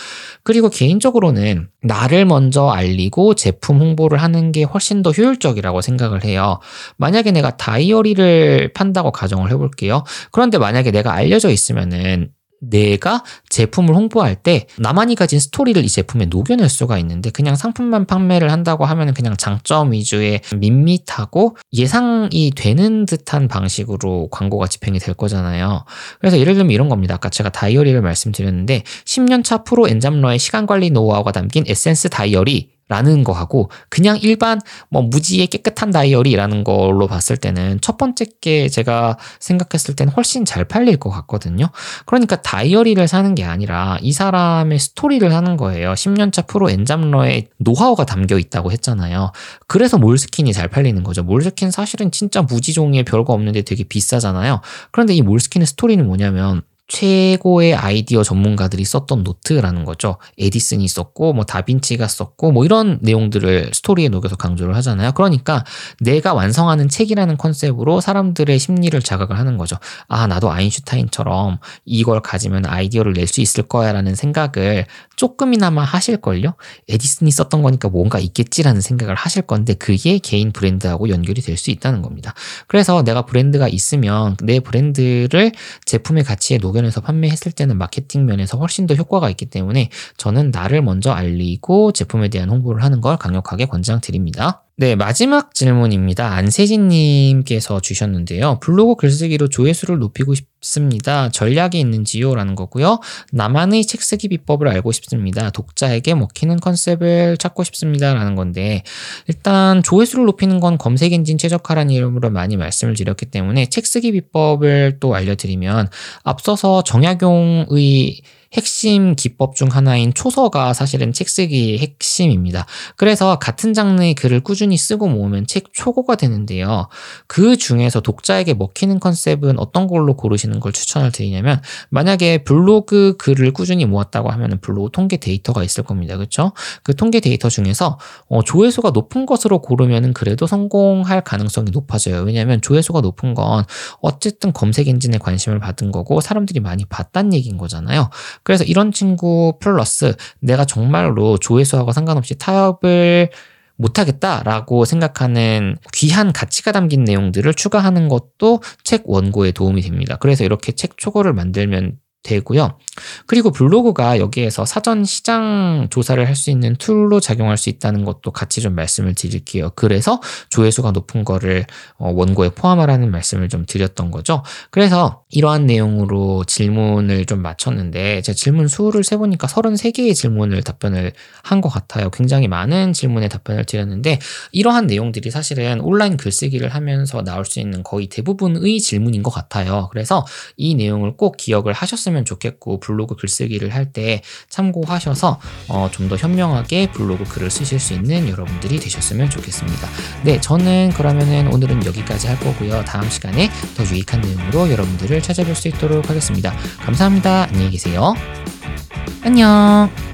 그리고 개인적으로는 나를 먼저 알리고 제품 홍보를 하는 게 훨씬 더 효율적이라고 생각을 해요. 만약에 내가 다이어리를 판다고 가정을 해볼게요. 그런데 만약에 내가 알려져 있으면은 내가 제품을 홍보할 때 나만이 가진 스토리를 이 제품에 녹여낼 수가 있는데 그냥 상품만 판매를 한다고 하면 그냥 장점 위주의 밋밋하고 예상이 되는 듯한 방식으로 광고가 집행이 될 거잖아요. 그래서 예를 들면 이런 겁니다. 아까 제가 다이어리를 말씀드렸는데 10년차 프로 엔잡러의 시간 관리 노하우가 담긴 에센스 다이어리 라는 거하고 그냥 일반 뭐 무지의 깨끗한 다이어리라는 걸로 봤을 때는 첫 번째 게 제가 생각했을 때는 훨씬 잘 팔릴 것 같거든요. 그러니까 다이어리를 사는 게 아니라 이 사람의 스토리를 사는 거예요. 10년차 프로 N잡러의 노하우가 담겨 있다고 했잖아요. 그래서 몰스킨이 잘 팔리는 거죠. 몰스킨 사실은 진짜 무지 종이 별거 없는데 되게 비싸잖아요. 그런데 이 몰스킨의 스토리는 뭐냐면 최고의 아이디어 전문가들이 썼던 노트라는 거죠. 에디슨이 썼고, 뭐 다빈치가 썼고, 뭐 이런 내용들을 스토리에 녹여서 강조를 하잖아요. 그러니까 내가 완성하는 책이라는 컨셉으로 사람들의 심리를 자극을 하는 거죠. 아, 나도 아인슈타인처럼 이걸 가지면 아이디어를 낼 수 있을 거야 라는 생각을 조금이나마 하실 걸요? 에디슨이 썼던 거니까 뭔가 있겠지라는 생각을 하실 건데 그게 개인 브랜드하고 연결이 될 수 있다는 겁니다. 그래서 내가 브랜드가 있으면 내 브랜드를 제품의 가치에 녹여 녹여내서 판매했을 때는 마케팅 면에서 훨씬 더 효과가 있기 때문에 저는 나를 먼저 알리고 제품에 대한 홍보를 하는 걸 강력하게 권장드립니다. 네, 마지막 질문입니다. 안세진님께서 주셨는데요. 블로그 글쓰기로 조회수를 높이고 싶습니다. 전략이 있는지요? 라는 거고요. 나만의 책 쓰기 비법을 알고 싶습니다. 독자에게 먹히는 컨셉을 찾고 싶습니다. 라는 건데, 일단 조회수를 높이는 건 검색 엔진 최적화라는 이름으로 많이 말씀을 드렸기 때문에 책 쓰기 비법을 또 알려드리면, 앞서서 정약용의 핵심 기법 중 하나인 초서가 사실은 책 쓰기의 핵심입니다. 그래서 같은 장르의 글을 꾸준히 쓰고 모으면 책 초고가 되는데요. 그 중에서 독자에게 먹히는 컨셉은 어떤 걸로 고르시는 걸 추천을 드리냐면 만약에 블로그 글을 꾸준히 모았다고 하면 블로그 통계 데이터가 있을 겁니다. 그렇죠? 그 통계 데이터 중에서 어, 조회수가 높은 것으로 고르면 그래도 성공할 가능성이 높아져요. 왜냐하면 조회수가 높은 건 어쨌든 검색 엔진에 관심을 받은 거고 사람들이 많이 봤다는 얘기인 거잖아요. 그래서 이런 친구 플러스 내가 정말로 조회수하고 상관없이 타협을 못하겠다라고 생각하는 귀한 가치가 담긴 내용들을 추가하는 것도 책 원고에 도움이 됩니다. 그래서 이렇게 책 초고를 만들면 되고요. 그리고 블로그가 여기에서 사전 시장 조사를 할 수 있는 툴로 작용할 수 있다는 것도 같이 좀 말씀을 드릴게요. 그래서 조회수가 높은 거를 어, 원고에 포함하라는 말씀을 좀 드렸던 거죠. 그래서 이러한 내용으로 질문을 좀 맞췄는데 제 질문 수를 세보니까 33개의 질문을 답변을 한 것 같아요. 굉장히 많은 질문에 답변을 드렸는데 이러한 내용들이 사실은 온라인 글쓰기를 하면서 나올 수 있는 거의 대부분의 질문인 것 같아요. 그래서 이 내용을 꼭 기억을 하셨으면 좋겠고 블로그 글쓰기를 할 때 참고하셔서 어, 좀 더 현명하게 블로그 글을 쓰실 수 있는 여러분들이 되셨으면 좋겠습니다. 네, 저는 그러면은 오늘은 여기까지 할 거고요. 다음 시간에 더 유익한 내용으로 여러분들을 찾아뵐 수 있도록 하겠습니다. 감사합니다. 안녕히 계세요. 안녕.